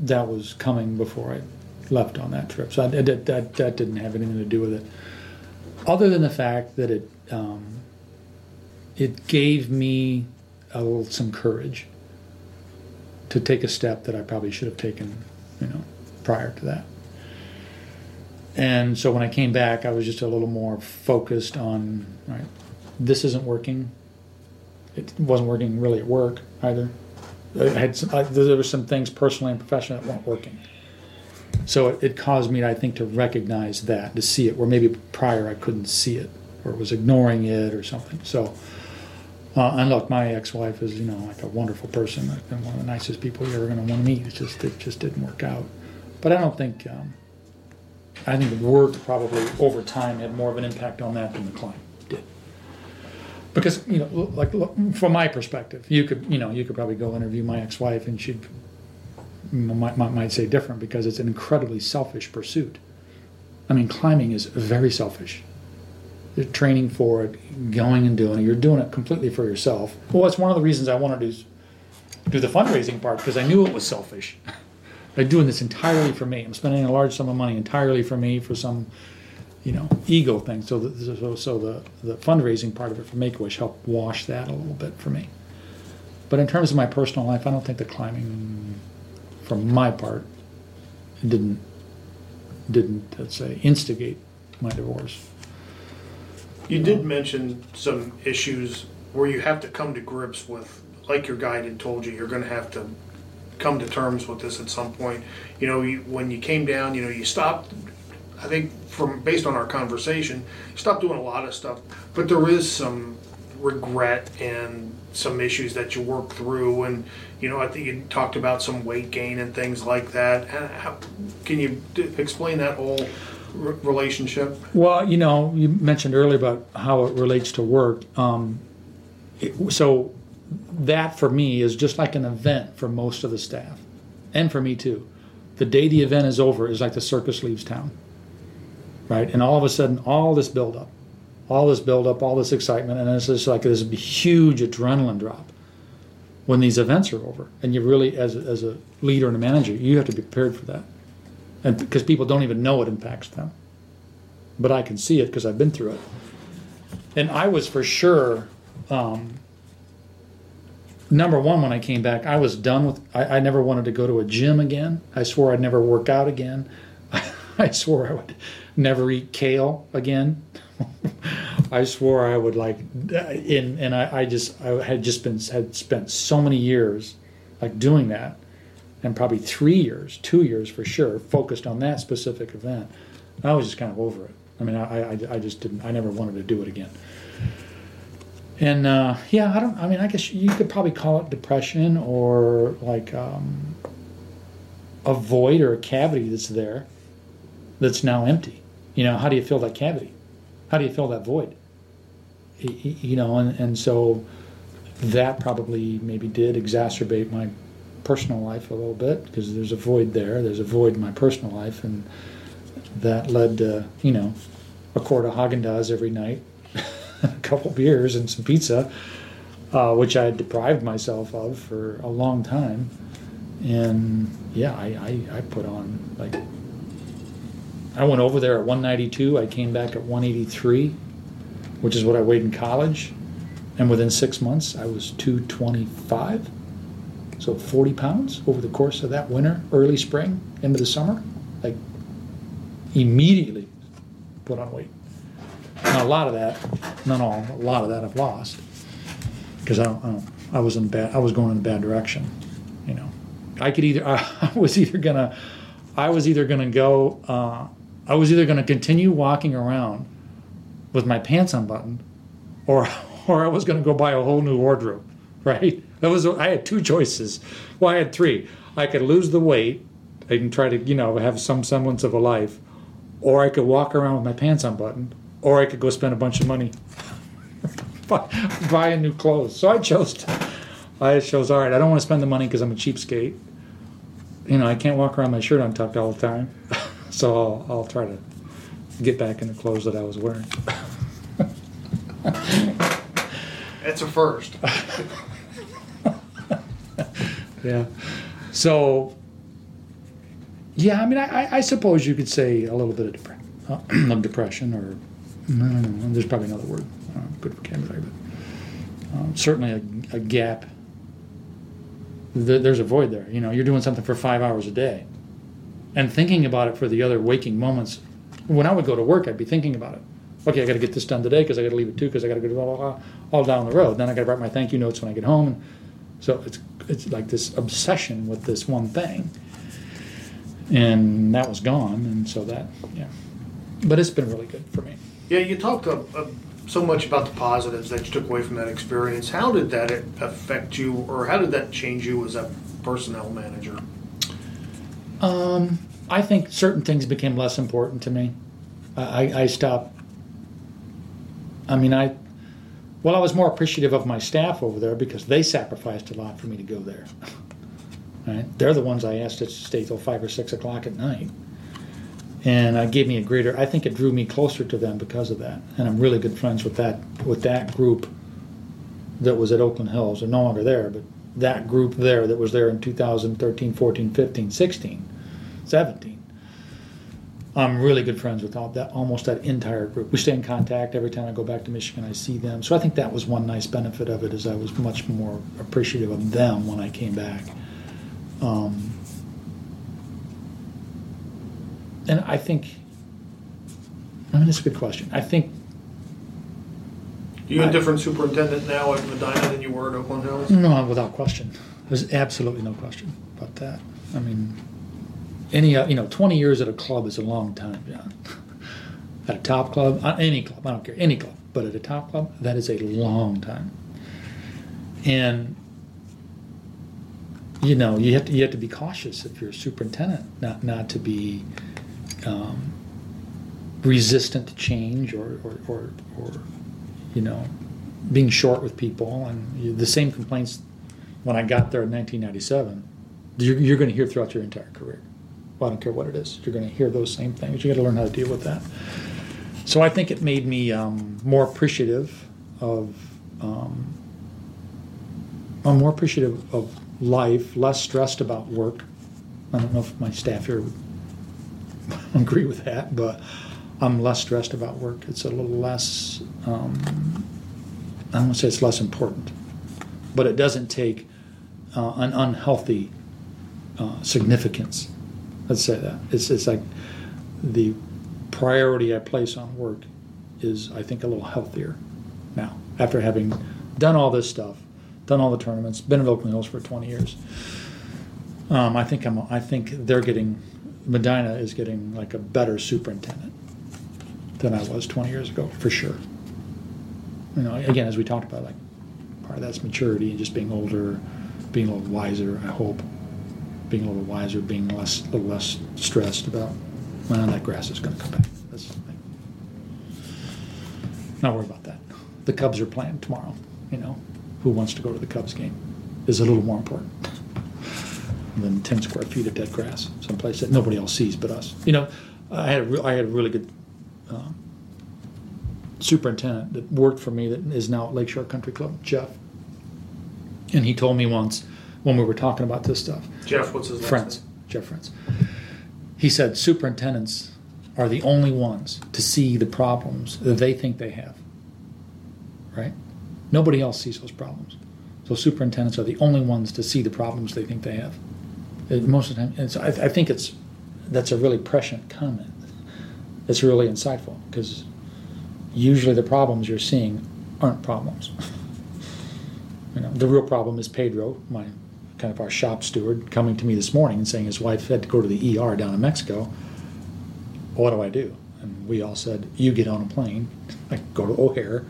that was coming before I left on that trip. So I, that, that that didn't have anything to do with it, other than the fact that it um, it gave me a little, some courage to take a step that I probably should have taken, you know, prior to that. And so when I came back, I was just a little more focused on, right, this isn't working. It wasn't working really at work either. I had some, I, there were some things personally and professionally that weren't working. So it, it caused me, I think, to recognize that, to see it, where maybe prior I couldn't see it or was ignoring it or something. So uh, and look, my ex-wife is, you know, like a wonderful person, and one of the nicest people you're ever going to want to meet. It just, it just didn't work out. But I don't think, um, I think the work probably over time had more of an impact on that than the climb did. Because you know, like from my perspective, you could, you know, you could probably go interview my ex-wife, and might, might, might say different because it's an incredibly selfish pursuit. I mean, climbing is very selfish You're training for it, going and doing it. You're doing it completely for yourself. Well, that's one of the reasons I wanted to do the fundraising part because I knew it was selfish. I'm doing this entirely for me. I'm spending a large sum of money entirely for me for some, you know, ego thing. So, the, so, so the, the fundraising part of it for Make Wish helped wash that a little bit for me. But in terms of my personal life, I don't think the climbing, from my part, didn't didn't let's say instigate my divorce. You did mention some issues where you have to come to grips with, like your guide had told you, you're going to have to come to terms with this at some point. You know, you, when you came down, you know, you stopped. I think from based on our conversation, stopped doing a lot of stuff, but there is some regret and some issues that you work through and you know i think you talked about some weight gain and things like that how, can you d- explain that whole r- relationship well you know you mentioned earlier about how it relates to work um, it, so that for me is just like an event for most of the staff and for me too the day the event is over is like the circus leaves town right and all of a sudden all this buildup all this buildup, all this excitement, and it's just like this huge adrenaline drop when these events are over. And you really, as a, as a leader and a manager, you have to be prepared for that, and because people don't even know it impacts them. But I can see it because I've been through it, and I was for sure. Um, number one, when I came back, I was done with. I, I never wanted to go to a gym again. I swore I'd never work out again. I swore I would never eat kale again. I swore I would like in and I, I just I had just been had spent so many years like doing that and probably three years, two years for sure, focused on that specific event. I was just kind of over it. I mean, I, I, I just didn't, I never wanted to do it again. And uh, yeah, I don't, I mean, I guess you could probably call it depression or like um, a void or a cavity that's there that's now empty. You know, how do you fill that cavity? How do you fill that void? You know, and, and so that probably maybe did exacerbate my personal life a little bit because there's a void there. There's a void in my personal life, and that led to you know a quart of Haagen Dazs every night, a couple beers, and some pizza, uh, which I had deprived myself of for a long time. And yeah, I, I, I put on like I went over there at 192. I came back at 183, which is what I weighed in college. And within six months, I was 225. So 40 pounds over the course of that winter, early spring, into the summer. Like immediately put on weight. Now, a lot of that, not all, a lot of that I've lost because I I I was in bad, I was going in a bad direction. You know, I could either, I, was either gonna, I was either gonna go uh, I was either to continue walking around with my pants unbuttoned, or or I was to go buy a whole new wardrobe. Right? That was I had two choices. Well, I had three. I could lose the weight and try to you know have some semblance of a life, or I could walk around with my pants unbuttoned, or I could go spend a bunch of money buying new clothes. So I chose. To, I chose all right. I don't want to spend the money because I'm a cheapskate. You know, I can't walk around my shirt untucked all the time. So I'll, I'll try to get back in the clothes that I was wearing. It's a first. yeah. So, yeah, I mean, I, I suppose you could say a little bit of, depre- uh, of depression, or know, there's probably another word, uh, good vocabulary, but um, certainly a, a gap. there's a void there. You know, you're doing something for five hours a day and thinking about it for the other waking moments. When I would go to work, I'd be thinking about it. Okay, I got to get this done today because I got to leave it too because I got to go blah, blah, blah, all down the road. Then I got to write my thank you notes when I get home. So it's it's like this obsession with this one thing, and that was gone. And so that yeah, but it's been really good for me. Yeah, you talked so much about the positives that you took away from that experience. How did that affect you, or how did that change you as a personnel manager? Um, I think certain things became less important to me. I, I stopped. I mean, I well, I was more appreciative of my staff over there because they sacrificed a lot for me to go there. right? They're the ones I asked to stay till five or six o'clock at night, and it gave me a greater. I think it drew me closer to them because of that, and I'm really good friends with that with that group that was at Oakland Hills. They're no longer there, but that group there that was there in 2013, 14, 15, 16, 17. I'm really good friends with all that, almost that entire group. We stay in contact every time I go back to Michigan. I see them, so I think that was one nice benefit of it. Is I was much more appreciative of them when I came back. Um, and I think, I mean, that's a good question. I think You a different superintendent now at Medinah than you were at Oakland Hills? No, without question. There's absolutely no question about that. I mean, any uh, you know, 20 years at a club is a long time, John. At a top club, uh, any club, I don't care, any club, but at a top club, that is a long time. And you know, you have to you have to be cautious if you're a superintendent, not not to be um, resistant to change or or, or or you know being short with people and the same complaints when I got there in 1997. You're, you're going to hear throughout your entire career. Well, I don't care what it is. You're going to hear those same things. You got to learn how to deal with that. So I think it made me um, more appreciative of. Um, I'm more appreciative of life, less stressed about work. I don't know if my staff here agree with that, but I'm less stressed about work. It's a little less. Um, I don't want to say it's less important, but it doesn't take uh, an unhealthy uh, significance. Let's say that it's it's like the priority I place on work is I think a little healthier now after having done all this stuff, done all the tournaments, been at Oakland Hills for 20 years. Um, I think I'm. I think they're getting. Medinah is getting like a better superintendent than I was 20 years ago, for sure. You know, again, as we talked about, like part of that's maturity and just being older, being a little wiser. I hope, being a little wiser, being less, a little less stressed about, well, that grass is going to come back. That's. Not worry about that. The Cubs are playing tomorrow. You know, who wants to go to the Cubs game is a little more important than 10 square feet of dead grass, someplace that nobody else sees but us. You know, I had a, re- I had a really good um, superintendent that worked for me that is now at Lakeshore Country Club, Jeff. And he told me once when we were talking about this stuff, Jeff, what's his last Friends. Jeff Friends. He said superintendents are the only ones to see the problems that they think they have. Right? Nobody else sees those problems. So superintendents are the only ones to see the problems they think they have. Most of the time, and so I, I think it's that's a really prescient comment. It's really insightful because usually the problems you're seeing aren't problems. you know, the real problem is Pedro, my kind of our shop steward, coming to me this morning and saying his wife had to go to the ER down in Mexico. What do I do? And we all said, you get on a plane, like go to O'Hare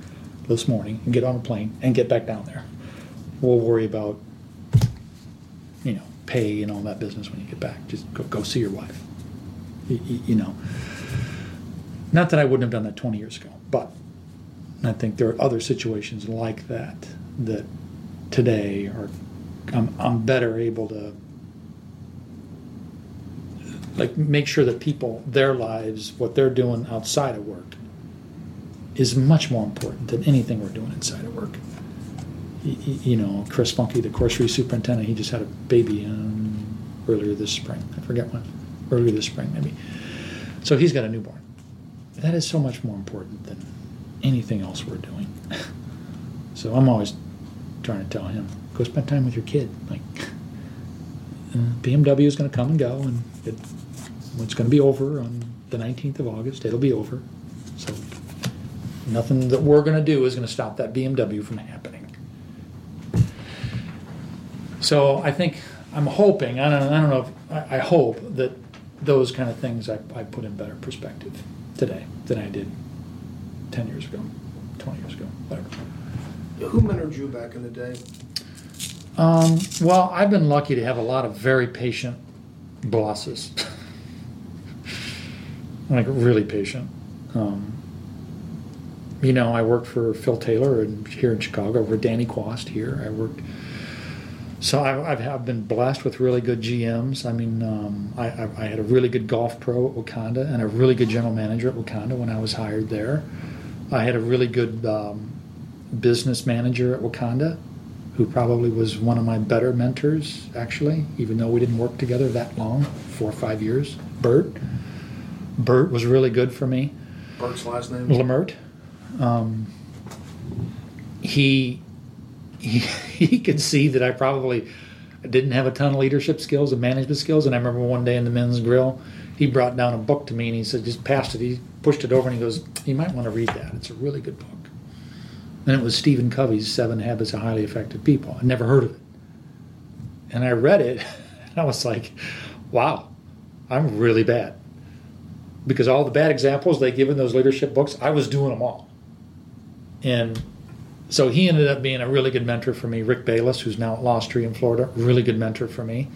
this morning and get on a plane and get back down there. We'll worry about, pay and all that business when you get back. Just go, go see your wife. You, you know, not that I wouldn't have done that 20 years ago, but I think there are other situations like that that today are I'm, I'm better able to like make sure that people their lives what they're doing outside of work is much more important than anything we're doing inside of work you know chris funky the coursery superintendent he just had a baby um, earlier this spring. I forget when. Earlier this spring maybe. So he's got a newborn. That is so much more important than anything else we're doing. So i'm always trying to tell him go spend time with your kid. Like uh, bmw is going to come and go and it, it's going to be over on the 19th of august it'll be over. So nothing that we're going to do is going to stop that bmw from happening so i think i'm hoping i don't, I don't know if I, I hope that those kind of things I, I put in better perspective today than i did 10 years ago 20 years ago whatever Who mentored you back in the day? Um, well, I've been lucky to have a lot of very patient bosses. like really patient. Um, you know, I worked for Phil Taylor and here in Chicago. for Danny Quast here. I worked. So I, I've, I've been blessed with really good GMs. I mean, um, I, I, I had a really good golf pro at Wakonda and a really good general manager at Wakonda when I was hired there. I had a really good um, business manager at Wakonda who probably was one of my better mentors, actually, even though we didn't work together that long, four or five years. Bert. Bert was really good for me. Bert's last name? Lamert. Um, he, he he could see that I probably didn't have a ton of leadership skills and management skills. And I remember one day in the men's grill, he brought down a book to me and he said, just passed it. He pushed it over and he goes, "You might want to read that. It's a really good book." And it was Stephen Covey's Seven Habits of Highly Effective People. I'd never heard of it, and I read it, and I was like, "Wow, I'm really bad." Because all the bad examples they give in those leadership books, I was doing them all. And so he ended up being a really good mentor for me. Rick Bayless, who's now at Lost Tree in Florida, really good mentor for me.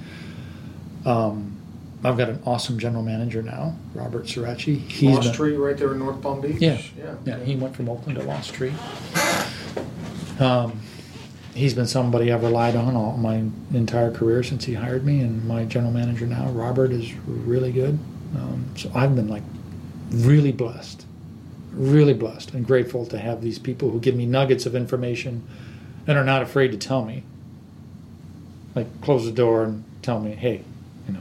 Um, I've got an awesome general manager now, Robert Sirachi. He's Lost been, Tree right there in North Palm Beach. Yeah, yeah, yeah. He went from Oakland to Lost Tree. Um, he's been somebody I've relied on all my entire career since he hired me, and my general manager now, Robert, is really good. Um, so I've been like really blessed, really blessed and grateful to have these people who give me nuggets of information and are not afraid to tell me. Like close the door and tell me, hey, you know,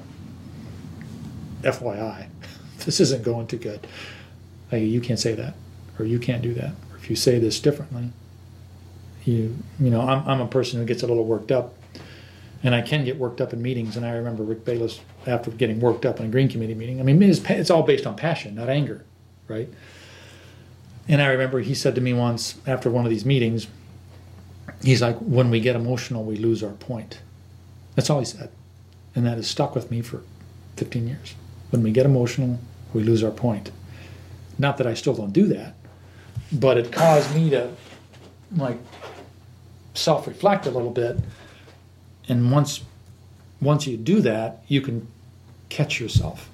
FYI, this isn't going too good. Like you can't say that, or you can't do that, or if you say this differently, you you know, I'm I'm a person who gets a little worked up and I can get worked up in meetings. And I remember Rick Bayless after getting worked up in a Green Committee meeting. I mean, it's, it's all based on passion, not anger, right? And I remember he said to me once after one of these meetings, he's like, "When we get emotional, we lose our point." That's all he said, and that has stuck with me for 15 years. When we get emotional, we lose our point. Not that I still don't do that, but it caused me to like self-reflect a little bit and once once you do that, you can catch yourself.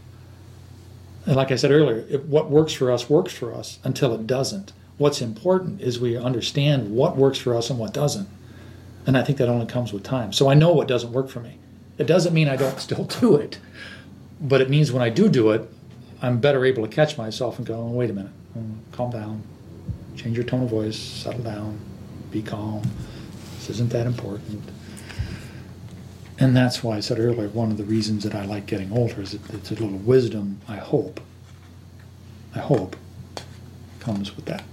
And like I said earlier, it, what works for us works for us until it doesn't. What's important is we understand what works for us and what doesn't. And I think that only comes with time. So I know what doesn't work for me. It doesn't mean I don't still do it, but it means when I do do it, I'm better able to catch myself and go, oh, wait a minute, mm, calm down, change your tone of voice, settle down, be calm. This isn't that important and that's why I said earlier, one of the reasons that I like getting older is that it's a little wisdom, I hope, I hope, comes with that.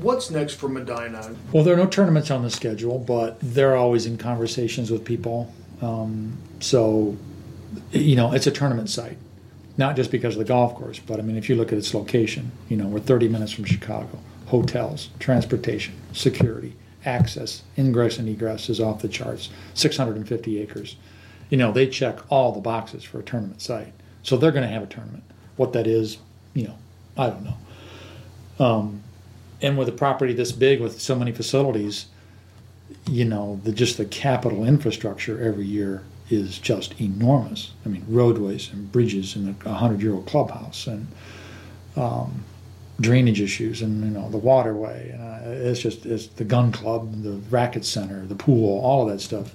What's next for Medinah? Well, there are no tournaments on the schedule, but they're always in conversations with people. Um, so, you know, it's a tournament site, not just because of the golf course, but I mean, if you look at its location, you know, we're 30 minutes from Chicago. Hotels, transportation, security, access, ingress and egress is off the charts. 650 acres. You know, they check all the boxes for a tournament site. So they're going to have a tournament. What that is, you know, I don't know. Um, and with a property this big with so many facilities, you know, the just the capital infrastructure every year is just enormous. I mean, roadways and bridges and a hundred-year-old clubhouse and um, drainage issues and you know the waterway. Uh, it's just it's the gun club, the racket center, the pool, all of that stuff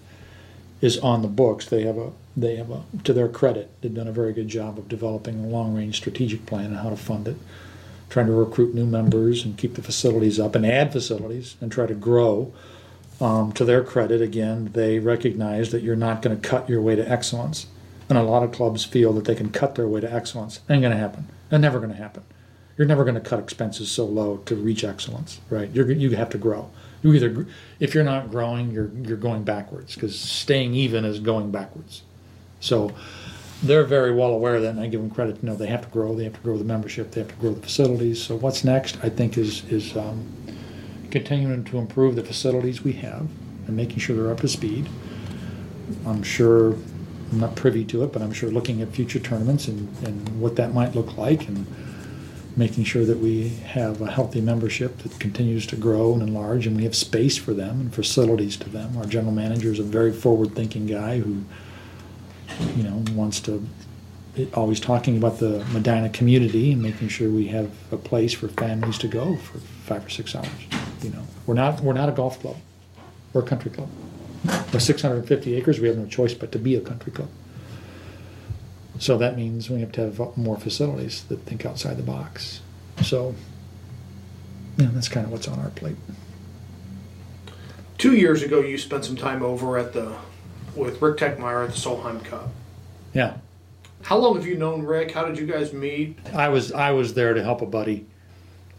is on the books. They have a they have a to their credit, they've done a very good job of developing a long range strategic plan on how to fund it, trying to recruit new members and keep the facilities up and add facilities and try to grow. Um, to their credit, again, they recognize that you're not going to cut your way to excellence. And a lot of clubs feel that they can cut their way to excellence. Ain't going to happen. It's never going to happen you're never going to cut expenses so low to reach excellence, right? You're, you have to grow. You either, if you're not growing, you're you're going backwards because staying even is going backwards. So they're very well aware of that, and I give them credit to know they have to grow. They have to grow the membership. They have to grow the facilities. So what's next? I think is is um, continuing to improve the facilities we have and making sure they're up to speed. I'm sure I'm not privy to it, but I'm sure looking at future tournaments and, and what that might look like and making sure that we have a healthy membership that continues to grow and enlarge, and we have space for them and facilities to them. Our general manager is a very forward-thinking guy who, you know, wants to always talking about the Medinah community and making sure we have a place for families to go for five or six hours. You know, we're not we're not a golf club, we're a country club. With 650 acres, we have no choice but to be a country club. So that means we have to have more facilities that think outside the box. So yeah, that's kind of what's on our plate. Two years ago, you spent some time over at the with Rick Tegtmeier at the Solheim Cup. Yeah, How long have you known Rick? How did you guys meet? I was I was there to help a buddy.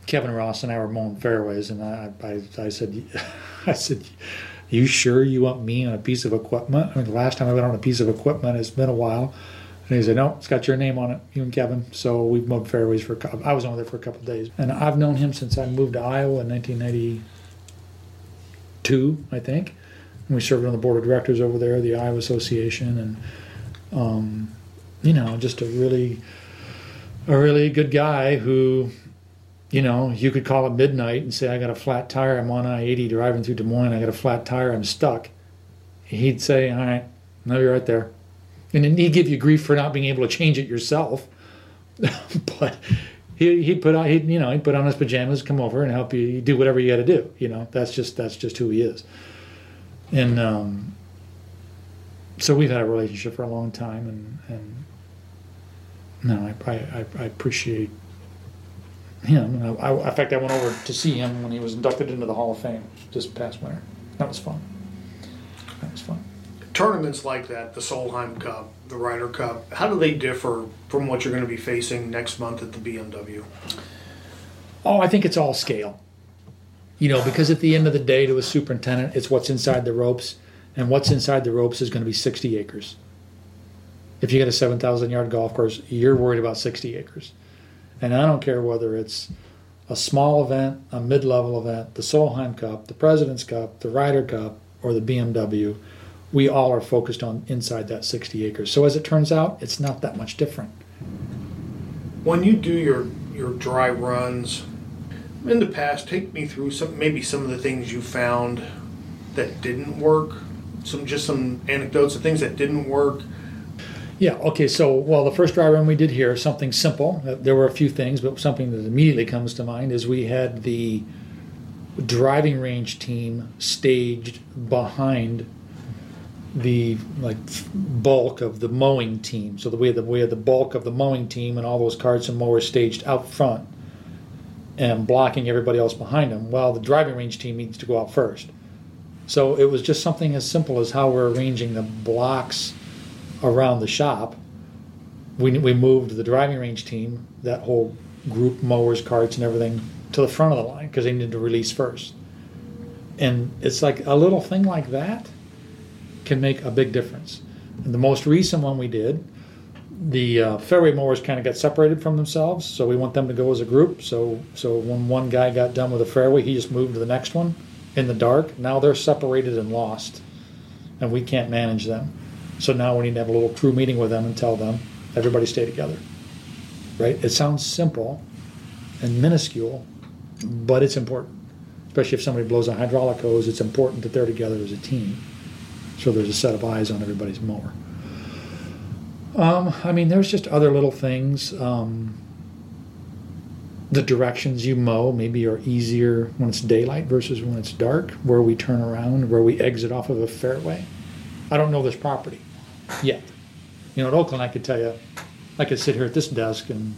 Kevin Ross and I were mowing fairways, and I I, I said I said, "You sure you want me on a piece of equipment?" I mean, the last time I went on a piece of equipment, it's been a while. And he said, "No, it's got your name on it, you and Kevin." So we've mowed fairways for. a cou- I was only there for a couple of days, and I've known him since I moved to Iowa in 1992, I think. And we served on the board of directors over there, the Iowa Association, and um, you know, just a really, a really good guy who, you know, you could call at midnight and say, "I got a flat tire. I'm on I-80 driving through Des Moines. I got a flat tire. I'm stuck." He'd say, "All right, no, you're right there," and he'd give you grief for not being able to change it yourself. but he he'd put on he you know he'd put on his pajamas, come over and help you do whatever you got to do. You know, that's just that's just who he is. And um, so we've had a relationship for a long time, and and no, I I, I, appreciate him. I, I, in fact, I went over to see him when he was inducted into the Hall of Fame this past winter. That was fun. That was fun. Tournaments like that, the Solheim Cup, the Ryder Cup, how do they differ from what you're going to be facing next month at the BMW? Oh, I think it's all scale. You know, because at the end of the day, to a superintendent, it's what's inside the ropes, and what's inside the ropes is going to be 60 acres. If you got a 7,000 yard golf course, you're worried about 60 acres. And I don't care whether it's a small event, a mid level event, the Solheim Cup, the President's Cup, the Ryder Cup, or the BMW, we all are focused on inside that 60 acres. So as it turns out, it's not that much different. When you do your your dry runs in the past, take me through some maybe some of the things you found that didn't work. Some just some anecdotes of things that didn't work. Yeah, okay, so, well, the first dry run we did here, something simple. Uh, There were a few things, but something that immediately comes to mind is we had the driving range team staged behind the like bulk of the mowing team. So we had the had the bulk of the mowing team and all those carts and mowers staged out front and blocking everybody else behind them. Well, the driving range team needs to go out first. So it was just something as simple as how we're arranging the blocks around the shop. We, we moved the driving range team, that whole group, mowers, carts, and everything, to the front of the line because they needed to release first. And it's like a little thing like that can make a big difference. And the most recent one we did, the uh, fairway mowers kind of got separated from themselves, so we want them to go as a group. So, so when one guy got done with a fairway, he just moved to the next one in the dark. Now they're separated and lost, and we can't manage them. So now we need to have a little crew meeting with them and tell them everybody stay together. Right? It sounds simple and minuscule, but it's important. Especially if somebody blows a hydraulic hose, it's important that they're together as a team. So there's a set of eyes on everybody's mower. Um, I mean, there's just other little things. Um, the directions you mow maybe are easier when it's daylight versus when it's dark, where we turn around, where we exit off of a fairway. I don't know this property yet. You know, at Oakland, I could tell you, I could sit here at this desk and,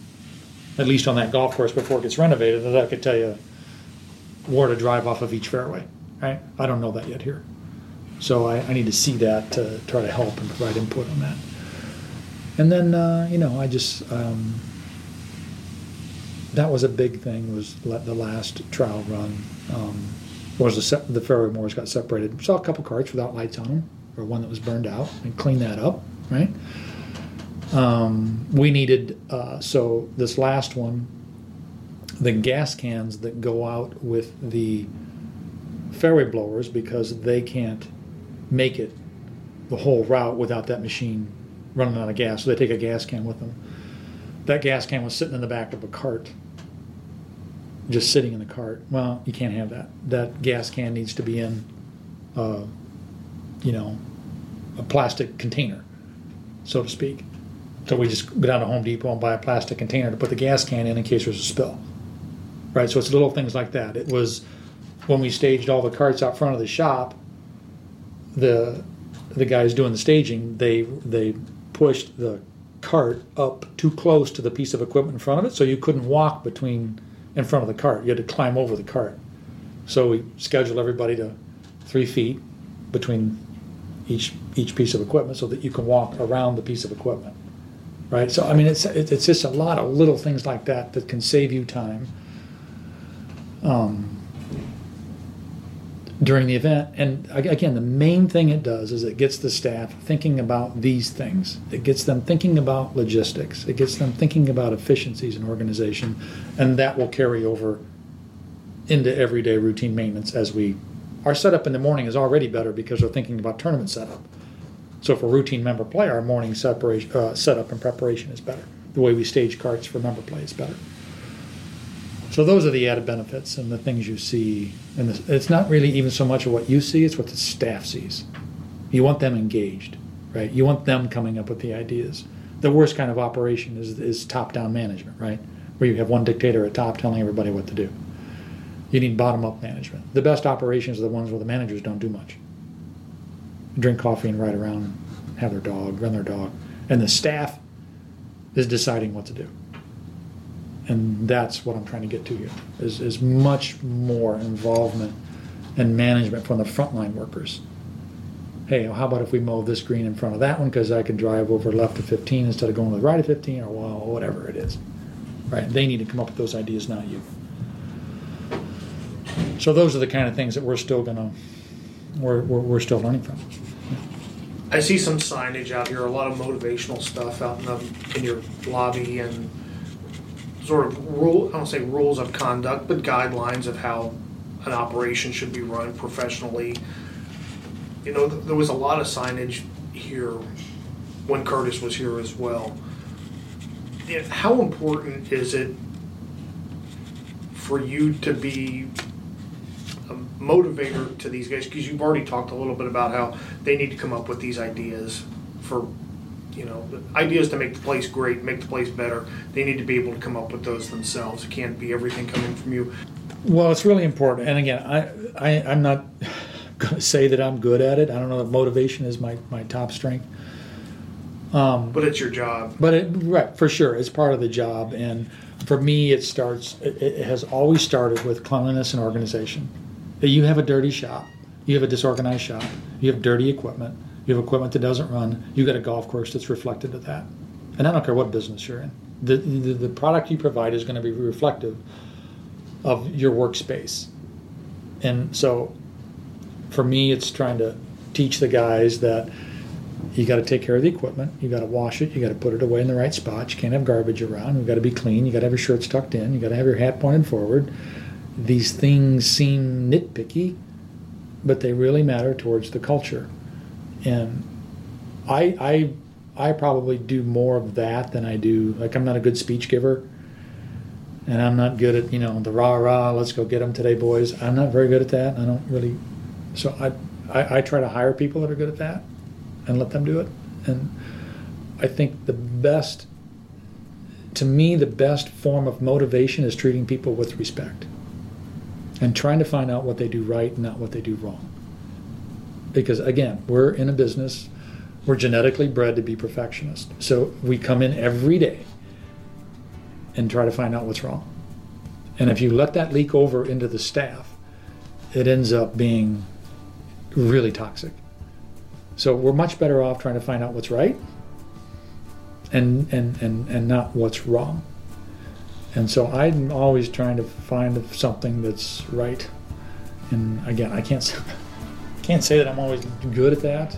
at least on that golf course before it gets renovated, that I could tell you where to drive off of each fairway. Right? I don't know that yet here. So I, I need to see that to try to help and provide input on that. And then, uh, you know, I just, um, that was a big thing was the last trial run um, was the, the fairway mowers got separated. Saw a couple carts without lights on them or one that was burned out and cleaned that up, right? Um, we needed, uh, so this last one, the gas cans that go out with the fairway blowers because they can't make it the whole route without that machine running out of gas. So they take a gas can with them. That gas can was sitting in the back of a cart, just sitting in the cart. Well, you can't have that. That gas can needs to be in, uh, you know, a plastic container, so to speak. So we just go down to Home Depot and buy a plastic container to put the gas can in in case there's a spill. Right. So it's little things like that. It was when we staged all the carts out front of the shop. The the guys doing the staging, they they pushed the cart up too close to the piece of equipment in front of it, so you couldn't walk between in front of the cart. You had to climb over the cart. So we scheduled everybody to three feet between each each piece of equipment so that you can walk around the piece of equipment. Right. So I mean, it's it's just a lot of little things like that that can save you time. Um, during the event. And again, the main thing it does is it gets the staff thinking about these things. It gets them thinking about logistics. It gets them thinking about efficiencies in organization, and that will carry over into everyday routine maintenance as we. Our setup in the morning is already better because we're thinking about tournament setup. So for routine member play, our morning separation, uh, setup and preparation is better. The way we stage carts for member play is better. So those are the added benefits and the things you see. And it's not really even so much of what you see; it's what the staff sees. You want them engaged, right? You want them coming up with the ideas. The worst kind of operation is, is top-down management, right? Where you have one dictator at top telling everybody what to do. You need bottom-up management. The best operations are the ones where the managers don't do much. Drink coffee and ride around, have their dog, run their dog, and the staff is deciding what to do and that's what I'm trying to get to here is, is much more involvement and management from the frontline workers. Hey, how about if we mow this green in front of that one because I can drive over left of 15 instead of going to the right of 15 or well, whatever it is. Right? They need to come up with those ideas, not you. So those are the kind of things that we're still gonna we're, we're, we're still learning from. I see some signage out here, a lot of motivational stuff out in, the, in your lobby and sort of rule, I don't say rules of conduct, but guidelines of how an operation should be run professionally. You know, there was a lot of signage here when Curtis was here as well. How important is it for you to be a motivator to these guys? Because you've already talked a little bit about how they need to come up with these ideas for you know, the idea is to make the place great, make the place better. They need to be able to come up with those themselves. It can't be everything coming from you. Well, it's really important. And again, I, I I'm not going to say that I'm good at it. I don't know that motivation is my, my top strength. Um, but it's your job. But it, right, for sure, it's part of the job. And for me, it starts. It, it has always started with cleanliness and organization. You have a dirty shop. You have a disorganized shop. You have dirty equipment you have equipment that doesn't run, you got a golf course that's reflected of that. And I don't care what business you're in. The, the, the product you provide is going to be reflective of your workspace. And so for me, it's trying to teach the guys that you got to take care of the equipment, you got to wash it, you got to put it away in the right spot. You can't have garbage around. You've got to be clean. You got to have your shirts tucked in. You got to have your hat pointed forward. These things seem nitpicky, but they really matter towards the culture and I I I probably do more of that than I do like I'm not a good speech giver, and I'm not good at you know the rah rah let's go get them today boys. I'm not very good at that. I don't really, so I, I I try to hire people that are good at that, and let them do it. And I think the best to me the best form of motivation is treating people with respect and trying to find out what they do right and not what they do wrong because again, we're in a business, we're genetically bred to be perfectionists. So we come in every day and try to find out what's wrong. And if you let that leak over into the staff, it ends up being really toxic. So we're much better off trying to find out what's right and and and, and not what's wrong. And so I'm always trying to find something that's right. And again, I can't can't say that I'm always good at that,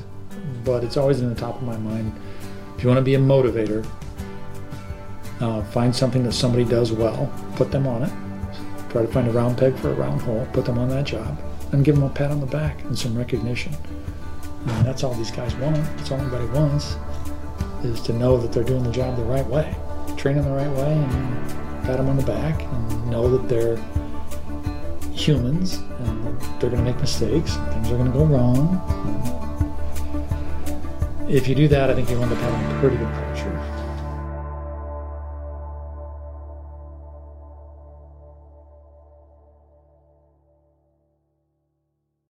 but it's always in the top of my mind. If you want to be a motivator, uh, find something that somebody does well, put them on it. Try to find a round peg for a round hole, put them on that job, and give them a pat on the back and some recognition. And that's all these guys want. That's all anybody wants is to know that they're doing the job the right way, train them the right way, and pat them on the back, and know that they're humans and they're going to make mistakes. Things are going to go wrong. if you do that, I think you end up having a pretty good.